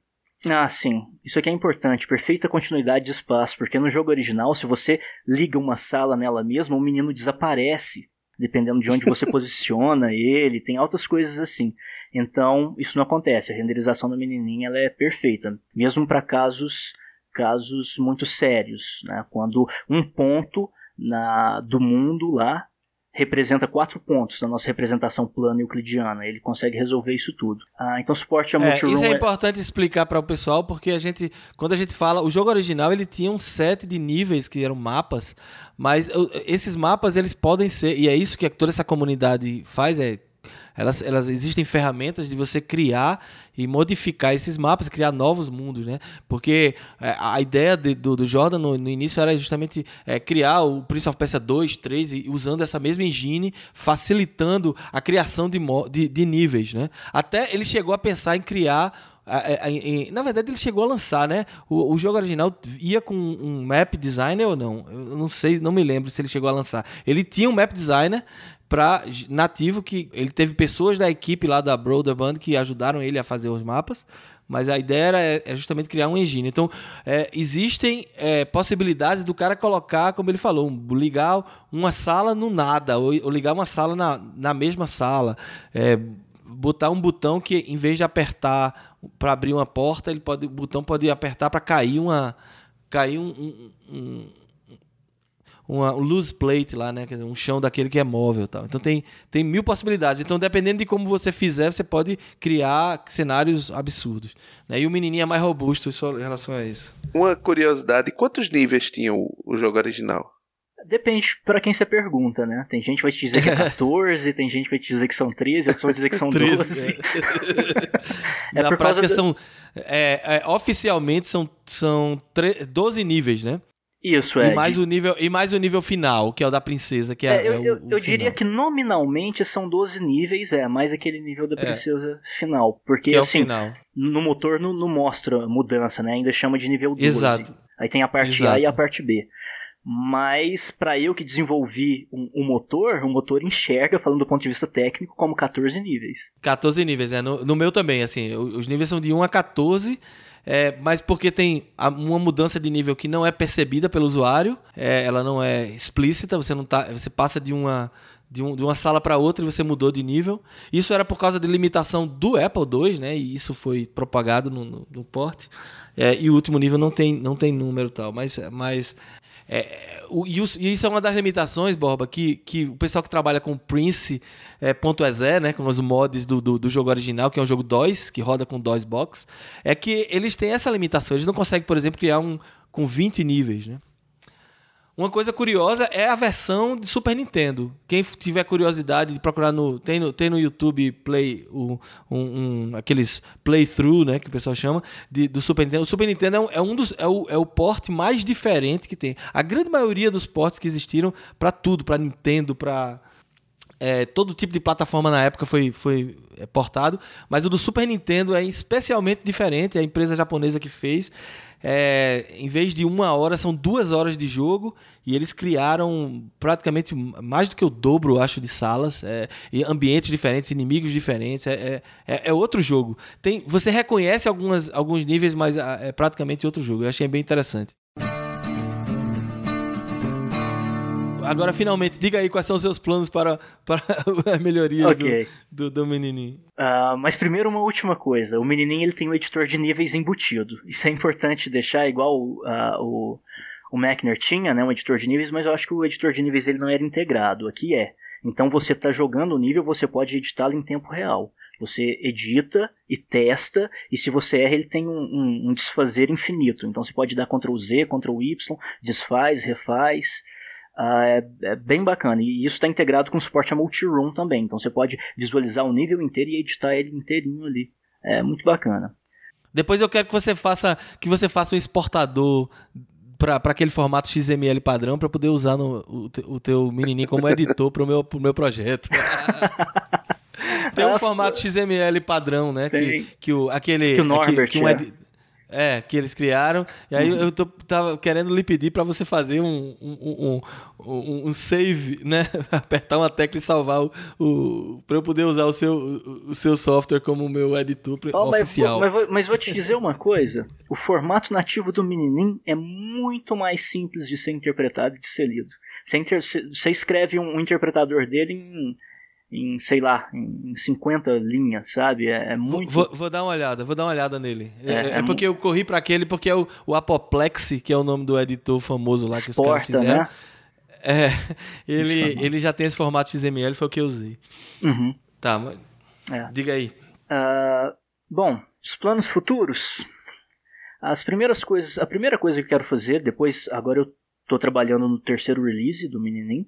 ah, sim, isso aqui é importante, perfeita continuidade de espaço, porque no jogo original, se você liga uma sala nela mesma, o menino desaparece, dependendo de onde você posiciona ele, tem altas coisas assim. Então, isso não acontece, a renderização da menininha ela é perfeita, mesmo para casos casos muito sérios, né? quando um ponto na, do mundo lá representa quatro pontos na nossa representação plana euclidiana. Ele consegue resolver isso tudo. Ah, então suporte a É, multiroom isso é é- importante explicar para o pessoal, porque a gente, quando a gente fala, o jogo original ele tinha um set de níveis que eram mapas, mas esses mapas eles podem ser, e é isso que toda essa comunidade faz, é elas, elas existem ferramentas de você criar e modificar esses mapas, criar novos mundos, né? Porque é, a ideia de- do, do Jordan no, no início era justamente é, criar o Prince of Persia 2, 3, e usando essa mesma engine, facilitando a criação de, de, de níveis, né? Até ele chegou a pensar em criar na verdade, ele chegou a lançar, né? O, o jogo original ia com um map designer ou não? Eu não sei, não me lembro se ele chegou a lançar. Ele tinha um map designer para nativo que ele teve pessoas da equipe lá da Brother Band que ajudaram ele a fazer os mapas. Mas a ideia era é justamente criar um engine. Então, é, existem é, possibilidades do cara colocar, como ele falou, um- ligar uma sala no nada, ou, ou ligar uma sala na, na mesma sala. É, botar um botão que, em vez de apertar para abrir uma porta, ele pode, o botão pode apertar para cair uma. cair um. um, um uma um loose plate lá, né? Quer dizer, um chão daquele que é móvel e tal. Então tem, tem mil possibilidades. Então, dependendo de como você fizer, você pode criar cenários absurdos. Né? E o menininho é mais robusto em relação a isso. Uma curiosidade, quantos níveis tinha o, o jogo original? Depende pra quem você pergunta, né? Tem gente que vai te dizer que é 14, tem gente que vai te dizer que são 13, outros vão dizer que são 13, 12. É Na por causa prática, da- são. é, é, oficialmente são, são tre- 12 níveis, né? Isso, é. E mais, o nível, e mais o nível final, que é o da princesa, que é, É, eu, é eu, eu diria que nominalmente são 12 níveis, é, mais aquele nível da É. princesa final. Porque, Que é o assim, final. no motor não, não mostra mudança, né? Ainda chama de nível 12. Exato. Aí tem a parte A Exato. e a parte B. Mas pra eu que desenvolvi um, um motor, o motor enxerga, falando do ponto de vista técnico, como 14 níveis. 14 níveis, é. No, no meu também, assim, os níveis são de 1 a 14, é, mas porque tem uma mudança de nível que não é percebida pelo usuário, é, ela não é explícita, você não tá, você passa de uma de, um- de uma sala para outra e você mudou de nível. Isso era por causa de limitação do Apple II, né? E isso foi propagado no, no, no port. É, e o último nível não tem, não tem número tal, mas, mas é, o- e, isso é uma das limitações, Borba, que, que o pessoal que trabalha com Prince é, ponto .exe, né, com os mods do, do, do jogo original, que é um jogo DOS, que roda com DOS Box, é que eles têm essa limitação. Eles não conseguem, por exemplo, criar um com 20 níveis, né? Uma coisa curiosa é a versão de Super Nintendo. Quem tiver curiosidade de procurar no tem no, tem no YouTube Play o- um, um- aqueles playthrough, né, que o pessoal chama de- do Super Nintendo. O Super Nintendo é um, é um dos é o, é o porte mais diferente que tem. A grande maioria dos portes que existiram para tudo, para Nintendo, para é, todo tipo de plataforma na época foi, foi é, portado, mas o do Super Nintendo é especialmente diferente. A empresa japonesa que fez, é, em vez de uma hora, são duas horas de jogo e eles criaram praticamente mais do que o dobro, acho, de salas, é, ambientes diferentes, inimigos diferentes. É, é, é- é outro jogo. Tem, você reconhece algumas, alguns níveis, mas ah, é praticamente outro jogo. Eu achei bem interessante. Agora, finalmente, diga aí quais são os seus planos para, para a melhoria Ok. do, do, do menininho. Ah, mas primeiro uma última coisa. O menininho ele tem um editor de níveis embutido. Isso é importante deixar igual ah, o, o Mechner tinha, né, um editor de níveis, mas eu acho que o editor de níveis ele não era integrado. Aqui é. Então você está jogando o nível, você pode editá-lo em tempo real. Você edita e testa, e se você erra, ele tem um, um- um desfazer infinito. Então você pode dar Ctrl Z, Ctrl Y, desfaz, refaz. Ah, é, é bem bacana. E isso está integrado com suporte a multi-room também. Então você pode visualizar o nível inteiro e editar ele inteirinho ali. É muito bacana. Depois eu quero que você faça que você faça um exportador para aquele formato XML padrão para poder usar no, o, te- o teu menininho como editor pro meu, pro meu projeto. Tem um Ah, formato XML padrão, né? Que, Tem. que o, aquele. Que o Norbert, que um é. edi- é, que eles criaram. E aí eu tô, tava querendo lhe pedir para você fazer um, um, um, um, save, né? Apertar uma tecla e salvar o. o para eu poder usar o seu, o, o seu software como meu editor pre- Ó, mas, oficial. vou, mas, vou, mas vou te dizer uma coisa: o formato nativo do menininho é muito mais simples de ser interpretado e de ser lido. Você, inter- você escreve um, um interpretador dele em, em, sei lá, em 50 linhas, sabe? É, é muito. Vou, vou dar uma olhada, vou dar uma olhada nele. É, É, é é porque eu corri para aquele, porque é o, o Apoplexy, que é o nome do editor famoso lá que os caras Exporta, fizeram. né? É, ele, Isso, ele já tem esse formato XML, foi o que eu usei. Uhum. Tá, mas É. diga aí. Ah, bom, os planos futuros. As primeiras coisas, a primeira coisa que eu quero fazer, depois, agora eu tô trabalhando no terceiro release do Meninim.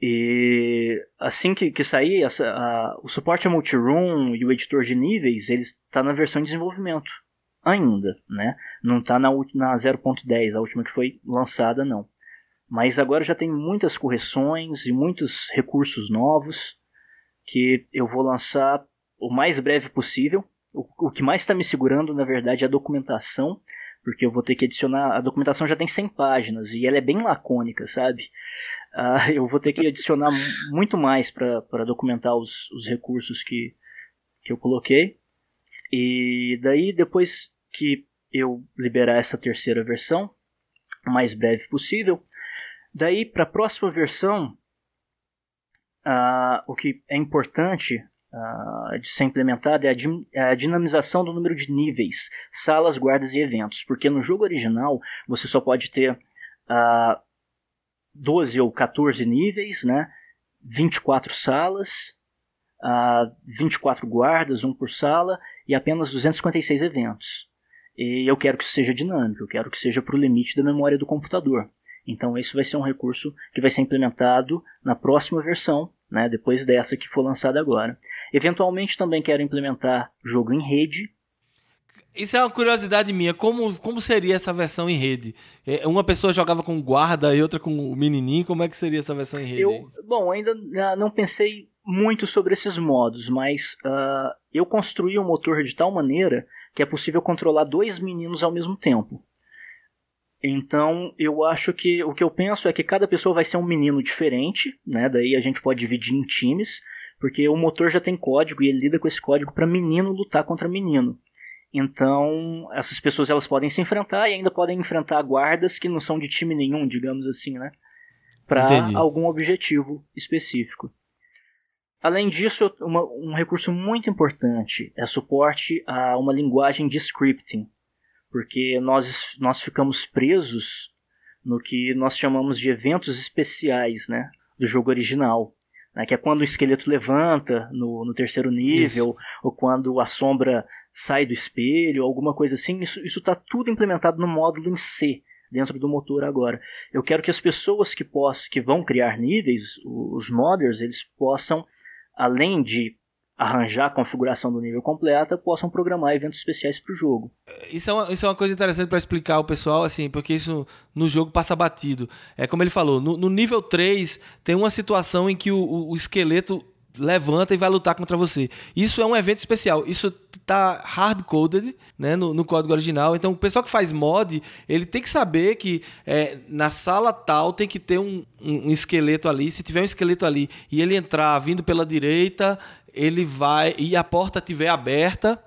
E assim que, que sair, essa- a- o suporte a multiroom e o editor de níveis, ele está na versão de desenvolvimento ainda, né? Não está na, na 0.10, a última que foi lançada, não. Mas agora já tem muitas correções e muitos recursos novos que eu vou lançar o mais breve possível. O, o que mais está me segurando, na verdade, é a documentação, porque eu vou ter que adicionar. A documentação já tem 100 páginas e ela é bem lacônica, sabe? Ah, eu vou ter que adicionar mu- muito mais para documentar os, os recursos que, que eu coloquei. E daí, depois que eu liberar essa terceira versão, o mais breve possível, daí para a próxima versão, ah, o que é importante ah, de ser implementado é a, é a dinamização do número de níveis, salas, guardas e eventos. Porque no jogo original você só pode ter ah, 12 ou 14 níveis, né? 24 salas, ah, 24 guardas, um por sala, e apenas 256 eventos. E eu quero que isso seja dinâmico, eu quero que seja para o limite da memória do computador. Então, isso vai ser um recurso que vai ser implementado na próxima versão, né, depois dessa que for lançada agora. Eventualmente, também quero implementar jogo em rede. Isso é uma curiosidade minha. Como, como seria essa versão em rede? É, Uma pessoa jogava com guarda e outra com o menininho. Como é que seria essa versão em rede? Eu, bom, ainda ah, não pensei muito sobre esses modos, mas ah, eu construí um motor de tal maneira que é possível controlar dois meninos ao mesmo tempo. Então, eu acho que o que eu penso é que cada pessoa vai ser um menino diferente, né? Daí a gente pode dividir em times, porque o motor já tem código e ele lida com esse código para menino lutar contra menino. Então, essas pessoas elas podem se enfrentar e ainda podem enfrentar guardas que não são de time nenhum, digamos assim, né? Para algum objetivo específico. Além disso, uma- um recurso muito importante é suporte a uma linguagem de scripting, porque nós, nós ficamos presos no que nós chamamos de eventos especiais né, do jogo original. né, que é quando o esqueleto levanta no, no terceiro nível, ou quando a sombra sai do espelho, alguma coisa assim. Isso está tudo implementado no módulo em C, dentro do motor agora. Eu quero que as pessoas que, possam, que vão criar níveis, os modders, eles possam, além de arranjar a configuração do nível completa, possam programar eventos especiais para o jogo. Isso é, uma, isso é uma coisa interessante para explicar ao pessoal, assim, porque isso no jogo passa batido. É como ele falou, no, no nível 3 tem uma situação em que o, o- o esqueleto levanta e vai lutar contra você. Isso é um evento especial. Isso tá hard-coded né, no, no código original. Então, o pessoal que faz mod, ele tem que saber que é, na sala tal tem que ter um, um- um esqueleto ali. Se tiver um esqueleto ali e ele entrar vindo pela direita, ele vai... E a porta estiver aberta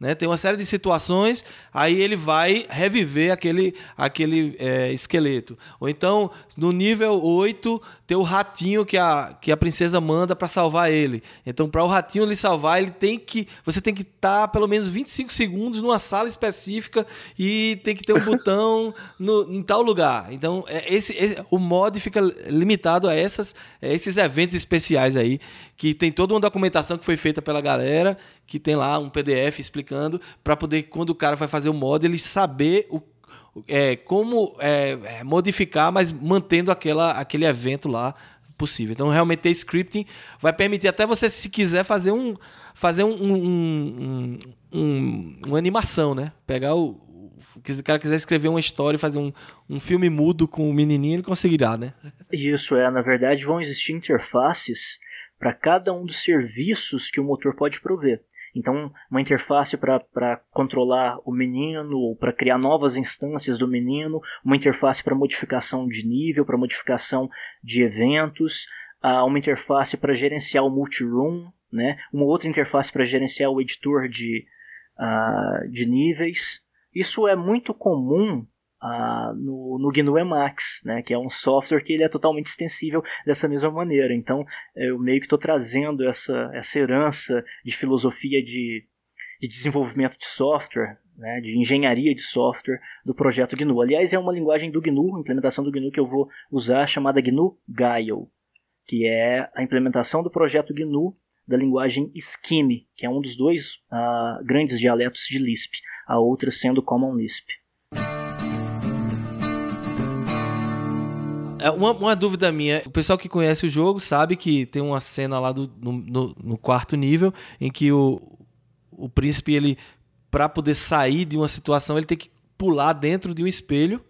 né? Tem uma série de situações, aí ele vai reviver aquele, aquele é, esqueleto. Ou então, no nível 8, tem o ratinho que a, que a princesa manda para salvar ele. Então, para o ratinho lhe salvar, ele tem que. Você tem que estar pelo menos 25 segundos numa sala específica e tem que ter um botão no, em tal lugar. Então, é, esse, esse- o mod fica limitado a, essas, a esses eventos especiais aí, que tem toda uma documentação que foi feita pela galera, que tem lá um PDF explicando, para poder, quando o cara vai fazer o mod, ele saber o, é, como é, é, modificar, mas mantendo aquela, aquele evento lá possível. Então, realmente, ter scripting vai permitir até você, se quiser, fazer um fazer um, um- um- um- uma animação, né? Pegar o, se o cara quiser escrever uma história e fazer um, um filme mudo com o menininho, ele conseguirá, né? Isso é, na verdade, vão existir interfaces para cada um dos serviços que o motor pode prover. Então, uma interface para controlar o menino, ou para criar novas instâncias do menino, uma interface para modificação de nível, para modificação de eventos, uma interface para gerenciar o multi-room, né? uma outra interface para gerenciar o editor de, ah, de níveis. Isso é muito comum ah, no, no GNU Emacs, né, que é um software que ele é totalmente extensível dessa mesma maneira. Então, eu meio que estou trazendo essa, essa herança de filosofia de, de desenvolvimento de software, né, de engenharia de software do projeto GNU. Aliás, é uma linguagem do GNU, implementação do GNU que eu vou usar, chamada GNU Guile, que é a implementação do projeto GNU da linguagem Scheme, que é um dos dois ah, grandes dialetos de Lisp, a outra sendo Common Lisp. Uma, uma dúvida minha, o pessoal que conhece o jogo sabe que tem uma cena lá do, no, no- quarto nível em que o, o príncipe, ele, para poder sair de uma situação, ele tem que pular dentro de um espelho.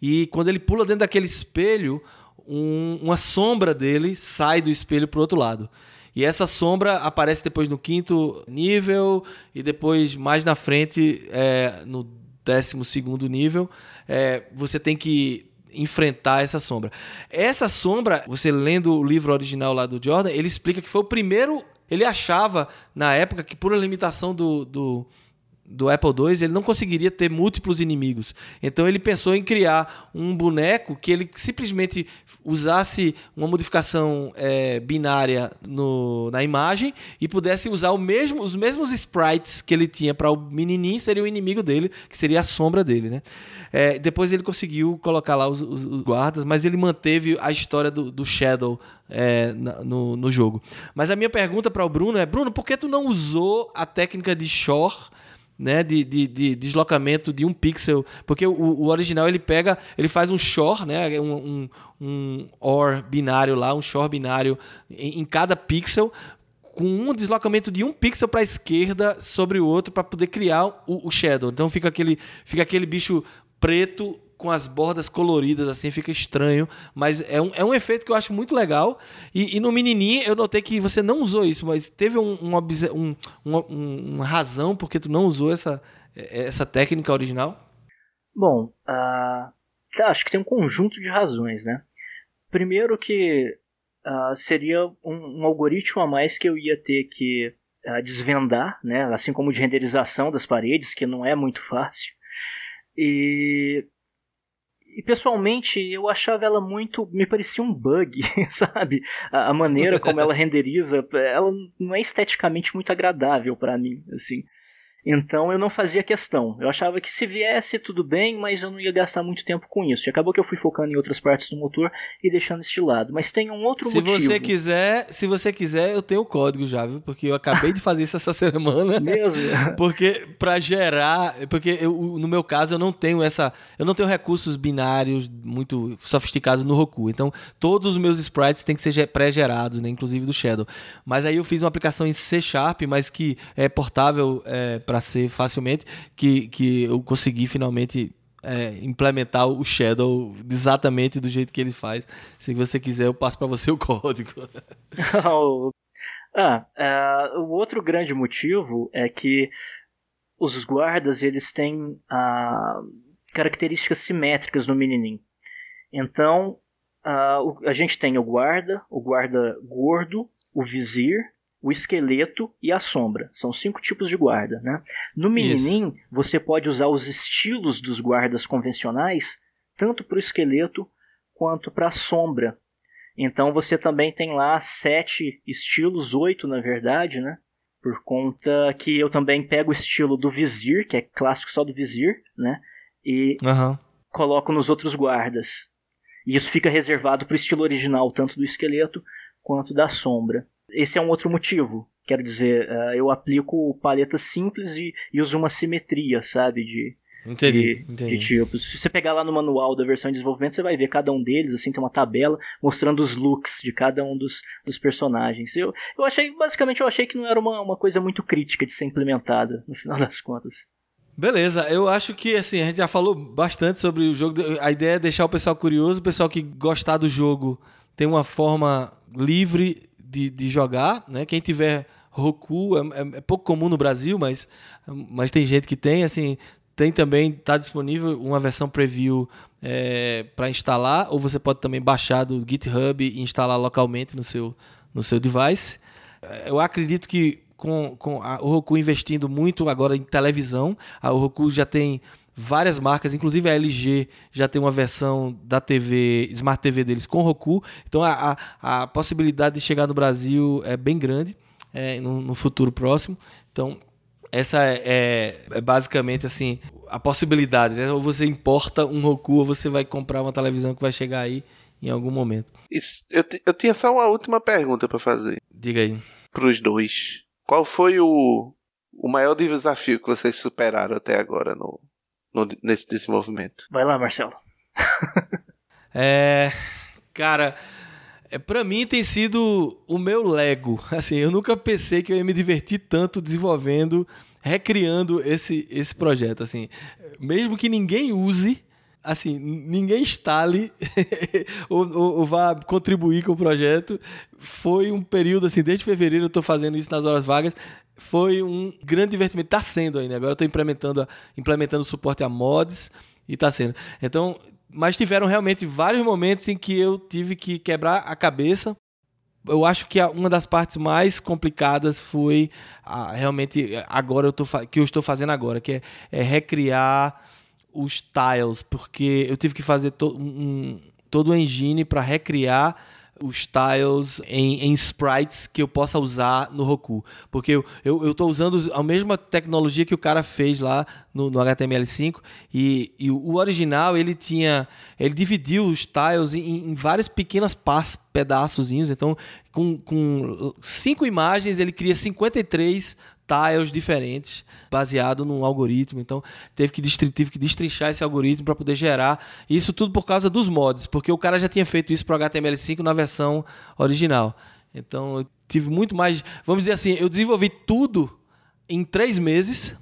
E quando ele pula dentro daquele espelho, um- uma sombra dele sai do espelho pro outro lado. E essa sombra aparece depois no quinto nível e depois mais na frente, é, no décimo segundo nível, é, você tem que enfrentar essa sombra. Essa sombra, você lendo o livro original lá do Jordan, ele explica que foi o primeiro. Ele achava, na época, que por limitação do, do, do Apple II, ele não conseguiria ter múltiplos inimigos. Então ele pensou em criar um boneco que ele simplesmente usasse uma modificação é, binária no, na imagem e pudesse usar mesmo, os mesmos sprites que ele tinha para o menininho, seria o inimigo dele, que seria a sombra dele, né? É, depois ele conseguiu colocar lá os, os- os guardas, mas ele manteve a história do, do Shadow é, no, no jogo. Mas a minha pergunta para o Bruno é, Bruno, por que tu não usou a técnica de Shore né, de, de, de deslocamento de um pixel, porque o, o original ele pega, ele faz um shore, né, um, um, um OR binário lá, um shore binário em, em cada pixel, com um deslocamento de um pixel para a esquerda sobre o outro para poder criar o, o, shadow. Então fica aquele, fica aquele bicho preto com as bordas coloridas, assim, fica estranho. Mas é um, é um efeito que eu acho muito legal. E, e no menininho eu notei que você não usou isso, mas teve um, um, um, uma, razão porque tu não usou essa, essa técnica original? Bom, uh, acho que tem um conjunto de razões, né? Primeiro que uh, seria um, um, algoritmo a mais que eu ia ter que uh, desvendar, né? Assim como de renderização das paredes, que não é muito fácil. E e pessoalmente eu achava ela muito. me parecia um bug, sabe? A, a maneira como ela renderiza, ela não é esteticamente muito agradável para mim, assim. Então eu não fazia questão. Eu achava que se viesse tudo bem, mas eu não ia gastar muito tempo com isso. E acabou que eu fui focando em outras partes do motor e deixando este lado. Mas tem um outro se motivo. Se você quiser, se você quiser, eu tenho o código já, viu? Porque eu acabei de fazer isso essa semana. Mesmo? porque para gerar, porque eu, no meu caso eu não tenho essa, eu não tenho recursos binários muito sofisticados no Roku. Então todos os meus sprites têm que ser pré-gerados, né? Inclusive do Shadow. Mas aí eu fiz uma aplicação em C Sharp, mas que é portável é, para ser facilmente, que, que eu consegui finalmente é, implementar o Shadow exatamente do jeito que ele faz. Se você quiser, eu passo para você o código. ah, uh, o outro grande motivo é que os guardas eles têm uh, características simétricas no menininho. Então, uh, a gente tem o guarda, o guarda gordo, o vizir o esqueleto e a sombra. São cinco tipos de guarda, né? No meninim, Isso. você pode usar os estilos dos guardas convencionais, tanto para o esqueleto quanto para a sombra. Então você também tem lá sete estilos, oito na verdade, né? Por conta que eu também pego o estilo do vizir, que é clássico só do vizir, né? E uhum. coloco nos outros guardas. E isso fica reservado para o estilo original, tanto do esqueleto quanto da sombra. Esse é um outro motivo. Quero dizer, uh, eu aplico paletas simples e, e uso uma simetria, sabe? De, Entendi, de, entendi. de tipos. Se você pegar lá no manual da versão de desenvolvimento, você vai ver cada um deles, assim, tem uma tabela mostrando os looks de cada um dos, dos personagens. Eu, eu achei, basicamente, eu achei que não era uma, uma coisa muito crítica de ser implementada, no final das contas. Beleza, eu acho que assim, a gente já falou bastante sobre o jogo. A ideia é deixar o pessoal curioso, o pessoal que gostar do jogo tem uma forma livre de, de jogar, né? Quem tiver Roku é, é, é, pouco comum no Brasil, mas, mas tem gente que tem, assim, tem também está disponível uma versão preview é, para instalar, ou você pode também baixar do GitHub e instalar localmente no seu, no seu device. Eu acredito que com, com a, o Roku investindo muito agora em televisão, a, o Roku já tem várias marcas, inclusive a LG já tem uma versão da TV, Smart TV deles com Roku. Então a, a, a possibilidade de chegar no Brasil é bem grande é, no, no, futuro próximo. Então essa é, é, é, basicamente assim a possibilidade, né? Ou você importa um Roku ou você vai comprar uma televisão que vai chegar aí em algum momento. Isso, eu, eu tinha só uma última pergunta para fazer. Diga aí. Para os dois. Qual foi o, o maior desafio que vocês superaram até agora no, no, nesse desenvolvimento. Vai lá, Marcelo. é. Cara. É, para mim tem sido o meu Lego. Assim, eu nunca pensei que eu ia me divertir tanto desenvolvendo, recriando esse, esse projeto. Assim, mesmo que ninguém use, assim, ninguém instale ou, ou, ou, vá contribuir com o projeto. Foi um período, assim, desde fevereiro eu estou fazendo isso nas horas vagas foi um grande divertimento. Está sendo ainda. Agora estou implementando, implementando suporte a mods e está sendo. Então, mas tiveram realmente vários momentos em que eu tive que quebrar a cabeça. Eu acho que uma das partes mais complicadas foi realmente agora eu tô, que eu estou fazendo agora, que é, é recriar os tiles, porque eu tive que fazer to, um, todo o engine para recriar os tiles em, em, sprites que eu possa usar no Roku. Porque eu eu, eu usando a mesma tecnologia que o cara fez lá no, no HTML5 e, e, o original ele tinha ele dividiu os tiles em, em várias pequenas partes, pedaçozinhos. Então, com, com cinco imagens, ele cria 53 tiles diferentes, baseado num algoritmo. Então, teve que, tive que destrinchar esse algoritmo para poder gerar. Isso tudo por causa dos mods, porque o cara já tinha feito isso para o HTML5 na versão original. Então eu tive muito mais. Vamos dizer assim, eu desenvolvi tudo em três meses,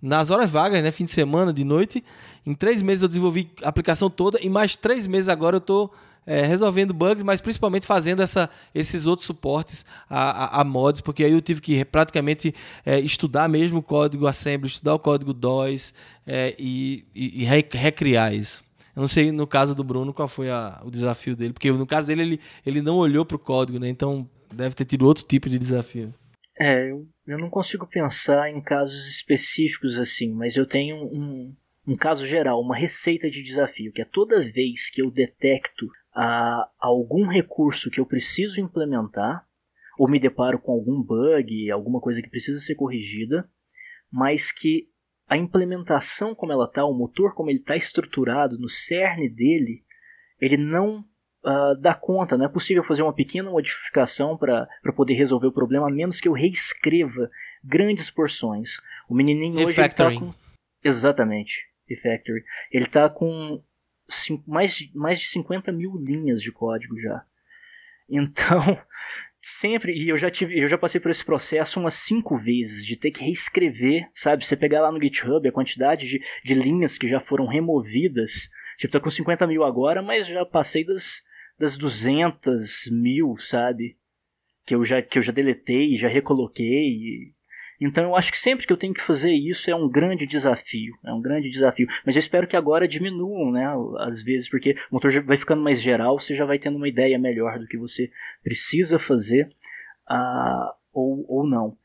nas horas vagas, né? Fim de semana, de noite. Em três meses eu desenvolvi a aplicação toda e mais três meses agora eu estou é, resolvendo bugs, mas principalmente fazendo essa, esses outros suportes a, a, a mods, porque aí eu tive que praticamente é, estudar mesmo o código assembly, estudar o código DOS é, e, e, e recriar isso. Eu não sei no caso do Bruno qual foi a, o desafio dele, porque no caso dele ele, ele não olhou para o código, né? Então deve ter tido outro tipo de desafio. É, eu, eu não consigo pensar em casos específicos assim, mas eu tenho um, um caso geral, uma receita de desafio, que é toda vez que eu detecto a algum recurso que eu preciso implementar, ou me deparo com algum bug, alguma coisa que precisa ser corrigida, mas que a implementação como ela está, o motor como ele está estruturado no cerne dele, ele não uh, dá conta, não é possível fazer uma pequena modificação para poder resolver o problema, a menos que eu reescreva grandes porções. O menininho hoje está com... Exatamente, refactory. Ele está com mais, mais de 50 mil linhas de código já. Então, sempre, e eu já tive, eu já passei por esse processo umas cinco vezes, de ter que reescrever, sabe? Você pegar lá no GitHub a quantidade de, de linhas que já foram removidas, tipo, tá com 50 mil agora, mas já passei das, das 200 mil, sabe? Que eu já, que eu já deletei, já recoloquei, então eu acho que sempre que eu tenho que fazer isso é um grande desafio, é um grande desafio. Mas eu espero que agora diminuam, né, às vezes, porque o motor vai ficando mais geral, você já vai tendo uma ideia melhor do que você precisa fazer uh, ou, ou não.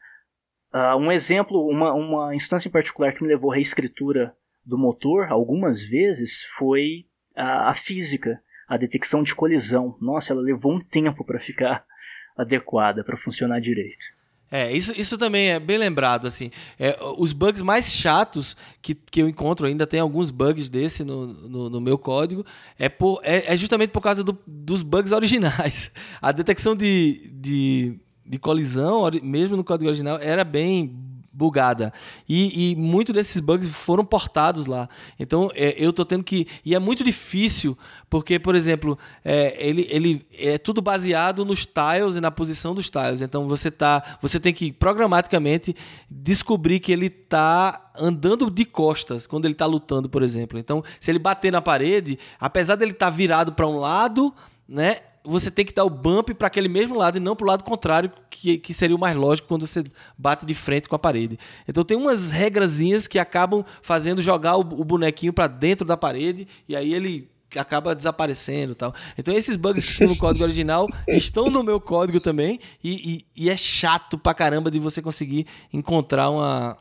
Uh, um exemplo, uma, uma instância em particular que me levou à reescritura do motor algumas vezes foi a, a física, a detecção de colisão. Nossa, ela levou um tempo para ficar adequada, para funcionar direito. É, isso, isso também é bem lembrado, assim. É, os bugs mais chatos que, que eu encontro, ainda tem alguns bugs desse no, no, no meu código, é, por, é, é, justamente por causa do, dos bugs originais. A detecção de, de, de colisão, mesmo no código original, era bem bugada. E, e muitos desses bugs foram portados lá. Então é, eu tô tendo que. E é muito difícil, porque, por exemplo, é, ele, ele é tudo baseado nos tiles e na posição dos tiles. Então você tá. Você tem que programaticamente descobrir que ele está andando de costas quando ele está lutando, por exemplo. Então, se ele bater na parede, apesar dele estar tá virado para um lado, né? Você tem que dar o bump para aquele mesmo lado e não para o lado contrário, que, que seria o mais lógico quando você bate de frente com a parede. Então tem umas regrazinhas que acabam fazendo jogar o, o bonequinho para dentro da parede e aí ele acaba desaparecendo tal. Então esses bugs que estão no código original estão no meu código também e, e, e, é chato pra caramba de você conseguir encontrar uma,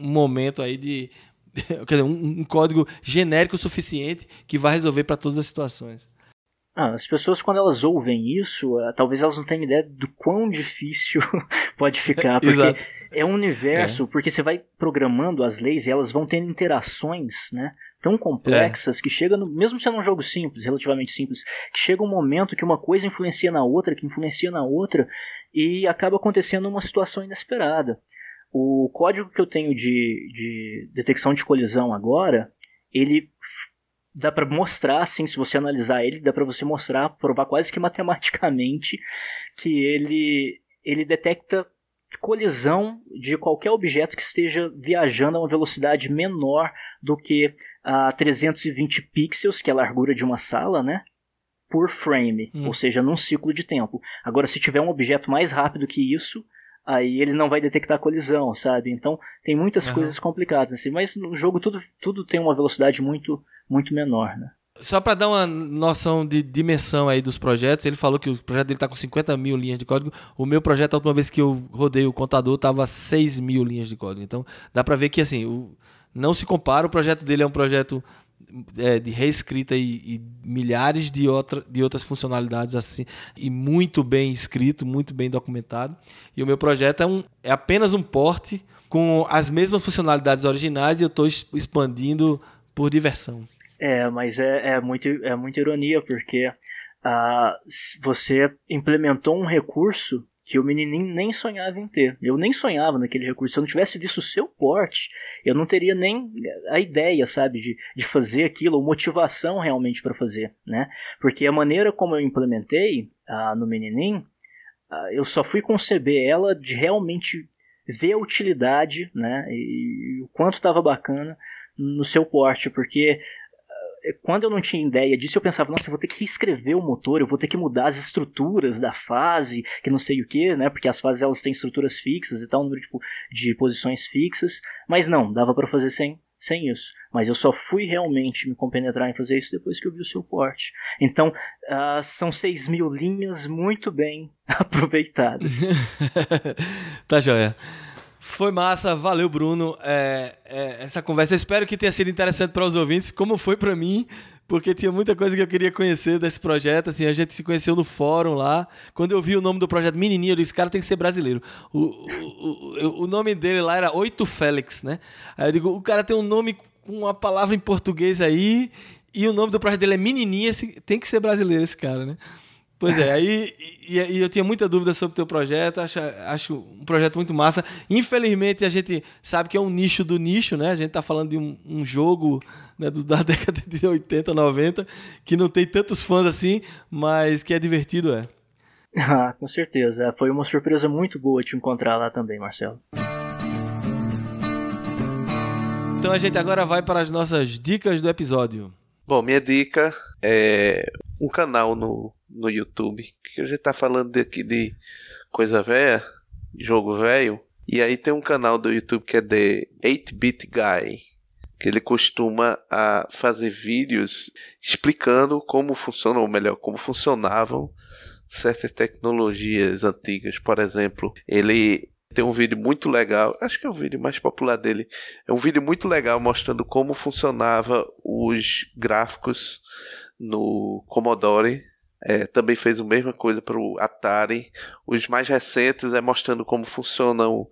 um momento aí de... Quer dizer, um, um código genérico suficiente que vai resolver para todas as situações. Ah, as pessoas, quando elas ouvem isso, uh, talvez elas não tenham ideia do quão difícil pode ficar. Porque é um universo, é. porque você vai programando as leis e elas vão tendo interações, né? Tão complexas é. que chega, no, mesmo sendo um jogo simples, relativamente simples, que chega um momento que uma coisa influencia na outra, que influencia na outra, e acaba acontecendo uma situação inesperada. O código que eu tenho de, de detecção de colisão agora, ele dá para mostrar, assim, se você analisar ele, dá para você mostrar, provar quase que matematicamente que ele ele detecta colisão de qualquer objeto que esteja viajando a uma velocidade menor do que a 320 pixels, que é a largura de uma sala, né? Por frame, hum. ou seja, num ciclo de tempo. Agora, se tiver um objeto mais rápido que isso, aí ele não vai detectar colisão, sabe? Então tem muitas uhum. coisas complicadas assim, mas no jogo tudo, tudo tem uma velocidade muito muito menor, né? Só para dar uma noção de dimensão aí dos projetos, ele falou que o projeto dele está com 50 mil linhas de código. O meu projeto, a última vez que eu rodei o contador, estava 6 mil linhas de código. Então dá para ver que assim, o, não se compara. O projeto dele é um projeto é, de reescrita e, e, milhares de, outra, de outras funcionalidades assim e muito bem escrito, muito bem documentado. E o meu projeto é, um, é apenas um porte com as mesmas funcionalidades originais e eu estou expandindo por diversão. É, mas é, é, muito, é muita ironia, porque uh, você implementou um recurso que o menininho nem sonhava em ter. Eu nem sonhava naquele recurso. Se eu não tivesse visto o seu porte, eu não teria nem a ideia, sabe, de, de fazer aquilo, ou motivação realmente para fazer, né? Porque a maneira como eu implementei ah, no menininho, uh, eu só fui conceber ela de realmente ver a utilidade, né, e, e o quanto estava bacana no seu porte, porque quando eu não tinha ideia disso, eu pensava, nossa, eu vou ter que reescrever o motor, eu vou ter que mudar as estruturas da fase, que não sei o que, né? Porque as fases elas têm estruturas fixas e tal, um número tipo, de posições fixas. Mas não, dava para fazer sem, sem isso. Mas eu só fui realmente me compenetrar em fazer isso depois que eu vi o seu porte. Então, uh, são 6 mil linhas muito bem aproveitadas. tá joia. Foi massa, valeu, Bruno. É, é, essa conversa, eu espero que tenha sido interessante para os ouvintes, como foi para mim, porque tinha muita coisa que eu queria conhecer desse projeto. Assim, a gente se conheceu no fórum lá. Quando eu vi o nome do projeto Menininho, eu disse: cara tem que ser brasileiro. O, o, o, o nome dele lá era Oito Félix, né? Aí eu digo: o cara tem um nome com uma palavra em português aí, e o nome do projeto dele é Menininha, tem que ser brasileiro esse cara, né? Pois é, aí e, e, eu tinha muita dúvida sobre o teu projeto, acho, acho um projeto muito massa. Infelizmente, a gente sabe que é um nicho do nicho, né? A gente tá falando de um, um jogo né, do, da década de 80, 90, que não tem tantos fãs assim, mas que é divertido, é. Ah, com certeza. Foi uma surpresa muito boa te encontrar lá também, Marcelo. Então a gente agora vai para as nossas dicas do episódio. Bom, minha dica é um canal no, no YouTube, que a gente tá falando aqui de coisa velha, jogo velho, e aí tem um canal do YouTube que é The 8-Bit Guy, que ele costuma a fazer vídeos explicando como funcionam, ou melhor, como funcionavam certas tecnologias antigas. Por exemplo, ele tem um vídeo muito legal, acho que é o vídeo mais popular dele. É um vídeo muito legal mostrando como funcionava os gráficos no Commodore. É, também fez a mesma coisa para o Atari. Os mais recentes é mostrando como funcionam,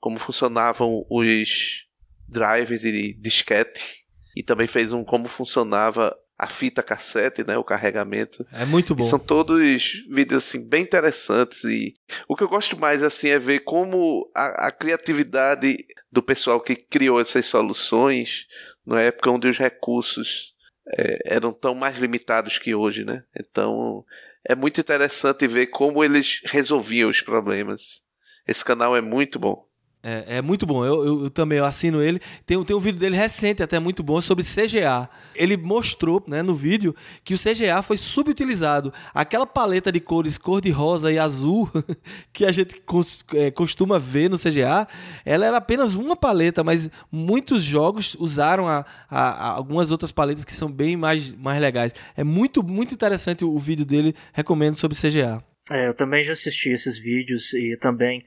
como funcionavam os drives de disquete e também fez um como funcionava a fita cassete, né, o carregamento. É muito bom. E são todos vídeos assim bem interessantes e o que eu gosto mais assim é ver como a, a criatividade do pessoal que criou essas soluções na época onde os recursos é, eram tão mais limitados que hoje, né? Então é muito interessante ver como eles resolviam os problemas. Esse canal é muito bom. É, é, muito bom, eu, eu, eu, também assino ele. Tem, tem um vídeo dele recente, até muito bom, sobre CGA. Ele mostrou né, no vídeo que o CGA foi subutilizado. Aquela paleta de cores cor-de-rosa e azul que a gente cos, é, costuma ver no CGA, ela era apenas uma paleta, mas muitos jogos usaram a, a, a algumas outras paletas que são bem mais, mais legais. É muito, muito interessante o, o vídeo dele, recomendo sobre CGA. É, eu também já assisti esses vídeos e também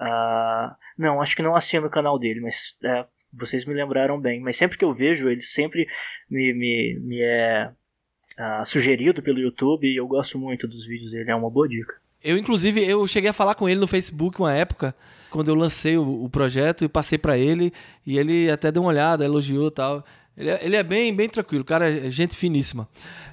Uh, não, acho que não assino o canal dele, mas é, vocês me lembraram bem. Mas sempre que eu vejo, ele sempre me, me, me é uh, sugerido pelo YouTube e eu gosto muito dos vídeos dele, é uma boa dica. Eu, inclusive, eu cheguei a falar com ele no Facebook uma época, quando eu lancei o, o projeto e passei para ele, e ele até deu uma olhada, elogiou e tal. Ele, é, ele é bem, bem tranquilo, cara, é gente finíssima.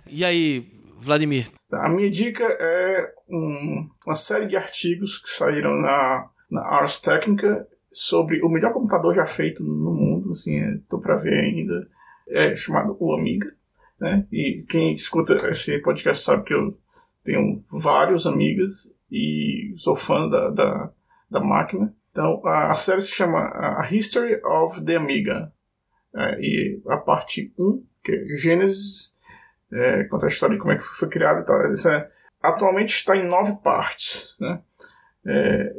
E aí, Vladimir? A minha dica é um, uma série de artigos que saíram na na Ars Technica sobre o melhor computador já feito no mundo, assim, estou para ver ainda, é chamado o Amiga, né? E quem escuta esse podcast sabe que eu tenho vários amigas e sou fã da, da, da máquina. Então, a, a, série se chama A History of the Amiga. É, e a parte 1, que é Gênesis, é, conta a história de como é que foi criado e tal. É, atualmente está em nove partes, né? É,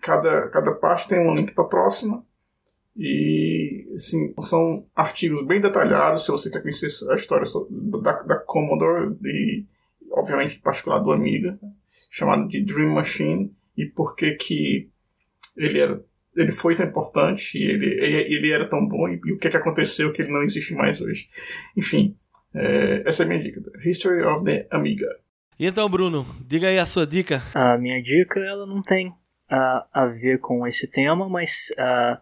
cada, cada parte tem um link para a próxima. E assim, são artigos bem detalhados se você quer conhecer a história da, da Commodore e, obviamente, em particular do Amiga, chamado de Dream Machine, e por que que ele, era, ele foi tão importante, e ele, ele era tão bom, e, e o que, que aconteceu que ele não existe mais hoje. Enfim, é, essa é a minha dica. History of the Amiga. E então, Bruno, diga aí a sua dica. A minha dica, ela não tem uh, a ver com esse tema, mas uh,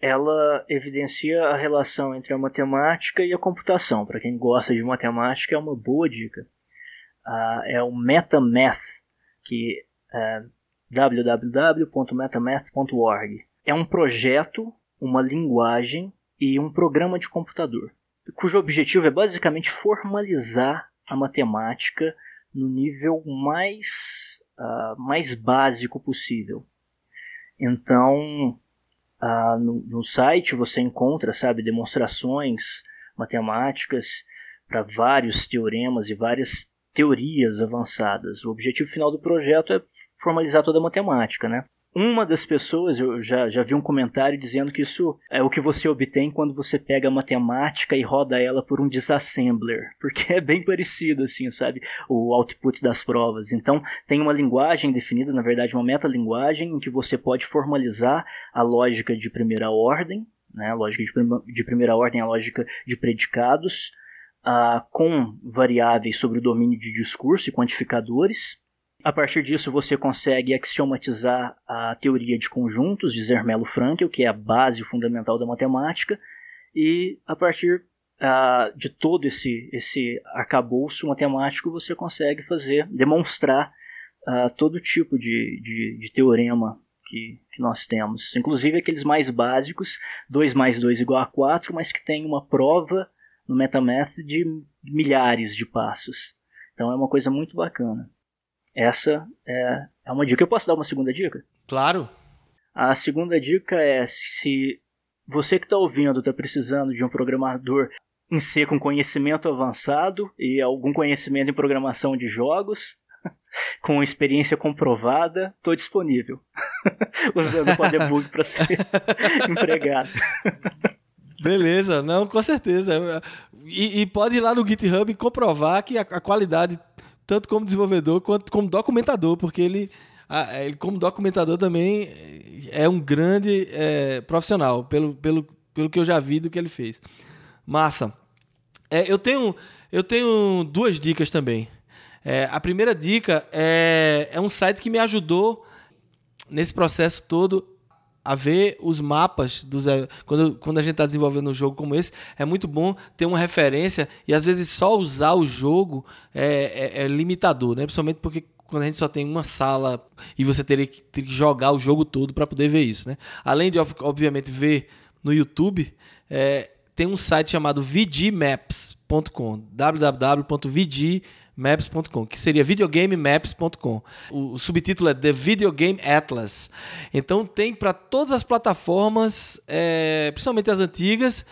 ela evidencia a relação entre a matemática e a computação. Para quem gosta de matemática, é uma boa dica. Uh, é o MetaMath, que é www.metamath.org. É um projeto, uma linguagem e um programa de computador, cujo objetivo é basicamente formalizar a matemática no nível mais uh, mais básico possível. Então, uh, no, no site você encontra, sabe, demonstrações matemáticas para vários teoremas e várias teorias avançadas. O objetivo final do projeto é formalizar toda a matemática, né? Uma das pessoas, eu já, já vi um comentário dizendo que isso é o que você obtém quando você pega a matemática e roda ela por um disassembler, porque é bem parecido assim, sabe? O output das provas. Então, tem uma linguagem definida, na verdade, uma metalinguagem em que você pode formalizar a lógica de primeira ordem, né? A lógica de, prim de primeira ordem, a lógica de predicados, uh, com variáveis sobre o domínio de discurso e quantificadores. A partir disso, você consegue axiomatizar a teoria de conjuntos de Zermelo-Fraenkel, que é a base fundamental da matemática, e a partir uh, de todo esse, esse arcabouço matemático, você consegue fazer, demonstrar uh, todo tipo de, de, de teorema que, que, nós temos. Inclusive aqueles mais básicos, 2 mais 2 igual a 4, mas que tem uma prova no MetaMath de milhares de passos. Então é uma coisa muito bacana. Essa é, é uma dica. Eu posso dar uma segunda dica? Claro. A segunda dica é se você que está ouvindo está precisando de um programador em C com conhecimento avançado e algum conhecimento em programação de jogos, com experiência comprovada, estou disponível. Usando o Podebug para ser empregado. Beleza, não, com certeza. E, e, pode ir lá no GitHub e comprovar que a, a, qualidade, tanto como desenvolvedor quanto como documentador, porque ele, ele como documentador também é um grande é, profissional, pelo, pelo, pelo que eu já vi do que ele fez. Massa. É, eu, tenho, eu tenho duas dicas também. É, a primeira dica é, é um site que me ajudou nesse processo todo a ver os mapas dos quando, quando a gente está desenvolvendo um jogo como esse é muito bom ter uma referência e às vezes só usar o jogo é, é, é limitador né? Principalmente porque quando a gente só tem uma sala e você teria que, teria que jogar o jogo todo para poder ver isso né? Além de obviamente ver no YouTube é, tem um site chamado vgmaps.com www.vg.com maps.com, que seria videogamemaps.com. O, o, subtítulo é The Video Game Atlas. Então tem para todas as plataformas, é, principalmente as antigas,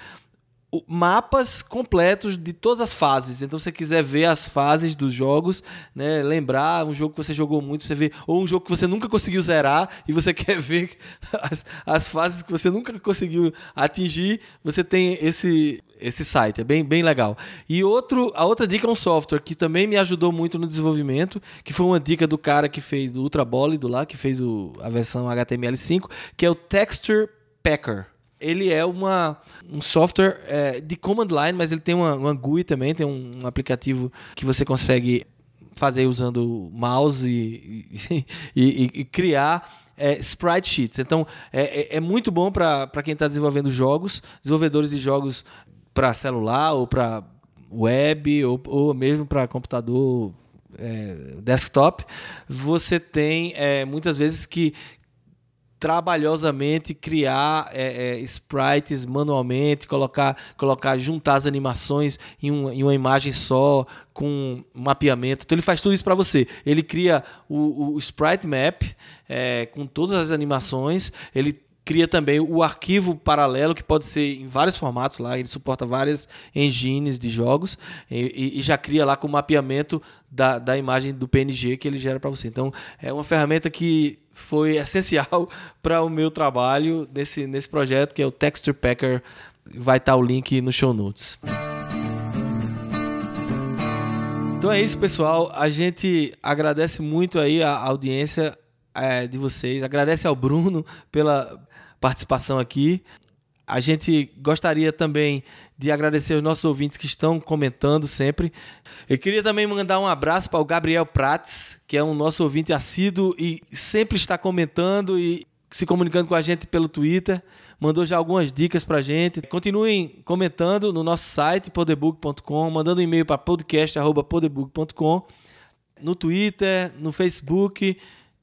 mapas completos de todas as fases. Então, se você quiser ver as fases dos jogos, né, lembrar um jogo que você jogou muito, você vê, ou um jogo que você nunca conseguiu zerar e você quer ver as, as fases que você nunca conseguiu atingir, você tem esse esse site, é bem, bem legal. E outro, a outra dica é um software que também me ajudou muito no desenvolvimento, que foi uma dica do cara que fez do Ultrabólido lá, que fez o, a versão HTML5, que é o Texture Packer ele é uma, um software é, de command line, mas ele tem uma, uma GUI também, tem um, um aplicativo que você consegue fazer usando mouse e, e, e, criar é, sprite sheets. Então é, é, é muito bom para quem está desenvolvendo jogos, desenvolvedores de jogos para celular ou para web ou, ou mesmo para computador é, desktop, você tem é, muitas vezes que, trabalhosamente criar é, é, sprites manualmente, colocar, colocar, juntar as animações em, um, em uma imagem só, com mapeamento. Então ele faz tudo isso para você. Ele cria o, o sprite map é, com todas as animações. Ele cria também o arquivo paralelo que pode ser em vários formatos lá, ele suporta várias engines de jogos e, e já cria lá com o mapeamento da, da imagem do PNG que ele gera para você. Então é uma ferramenta que foi essencial para o meu trabalho nesse, nesse projeto que é o Texture Packer. Vai estar tá o link no show notes. Então é isso, pessoal. A gente agradece muito aí a audiência é, de vocês. Agradece ao Bruno pela participação aqui. A gente gostaria também de agradecer os nossos ouvintes que estão comentando sempre. Eu queria também mandar um abraço para o Gabriel Prates, que é um nosso ouvinte assíduo e sempre está comentando e se comunicando com a gente pelo Twitter. Mandou já algumas dicas para a gente. Continuem comentando no nosso site, podebook.com, mandando um e-mail para podcast.podebook.com, no Twitter, no Facebook.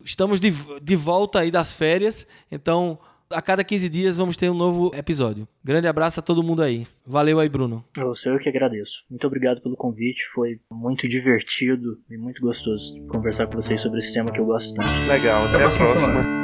Estamos de, de volta aí das férias, então A cada 15 dias vamos ter um novo episódio. Grande abraço a todo mundo aí. Valeu aí, Bruno. Eu sou eu que agradeço. Muito obrigado pelo convite. Foi muito divertido e muito gostoso conversar com vocês sobre esse tema que eu gosto tanto. Legal, até, Até a próxima próxima.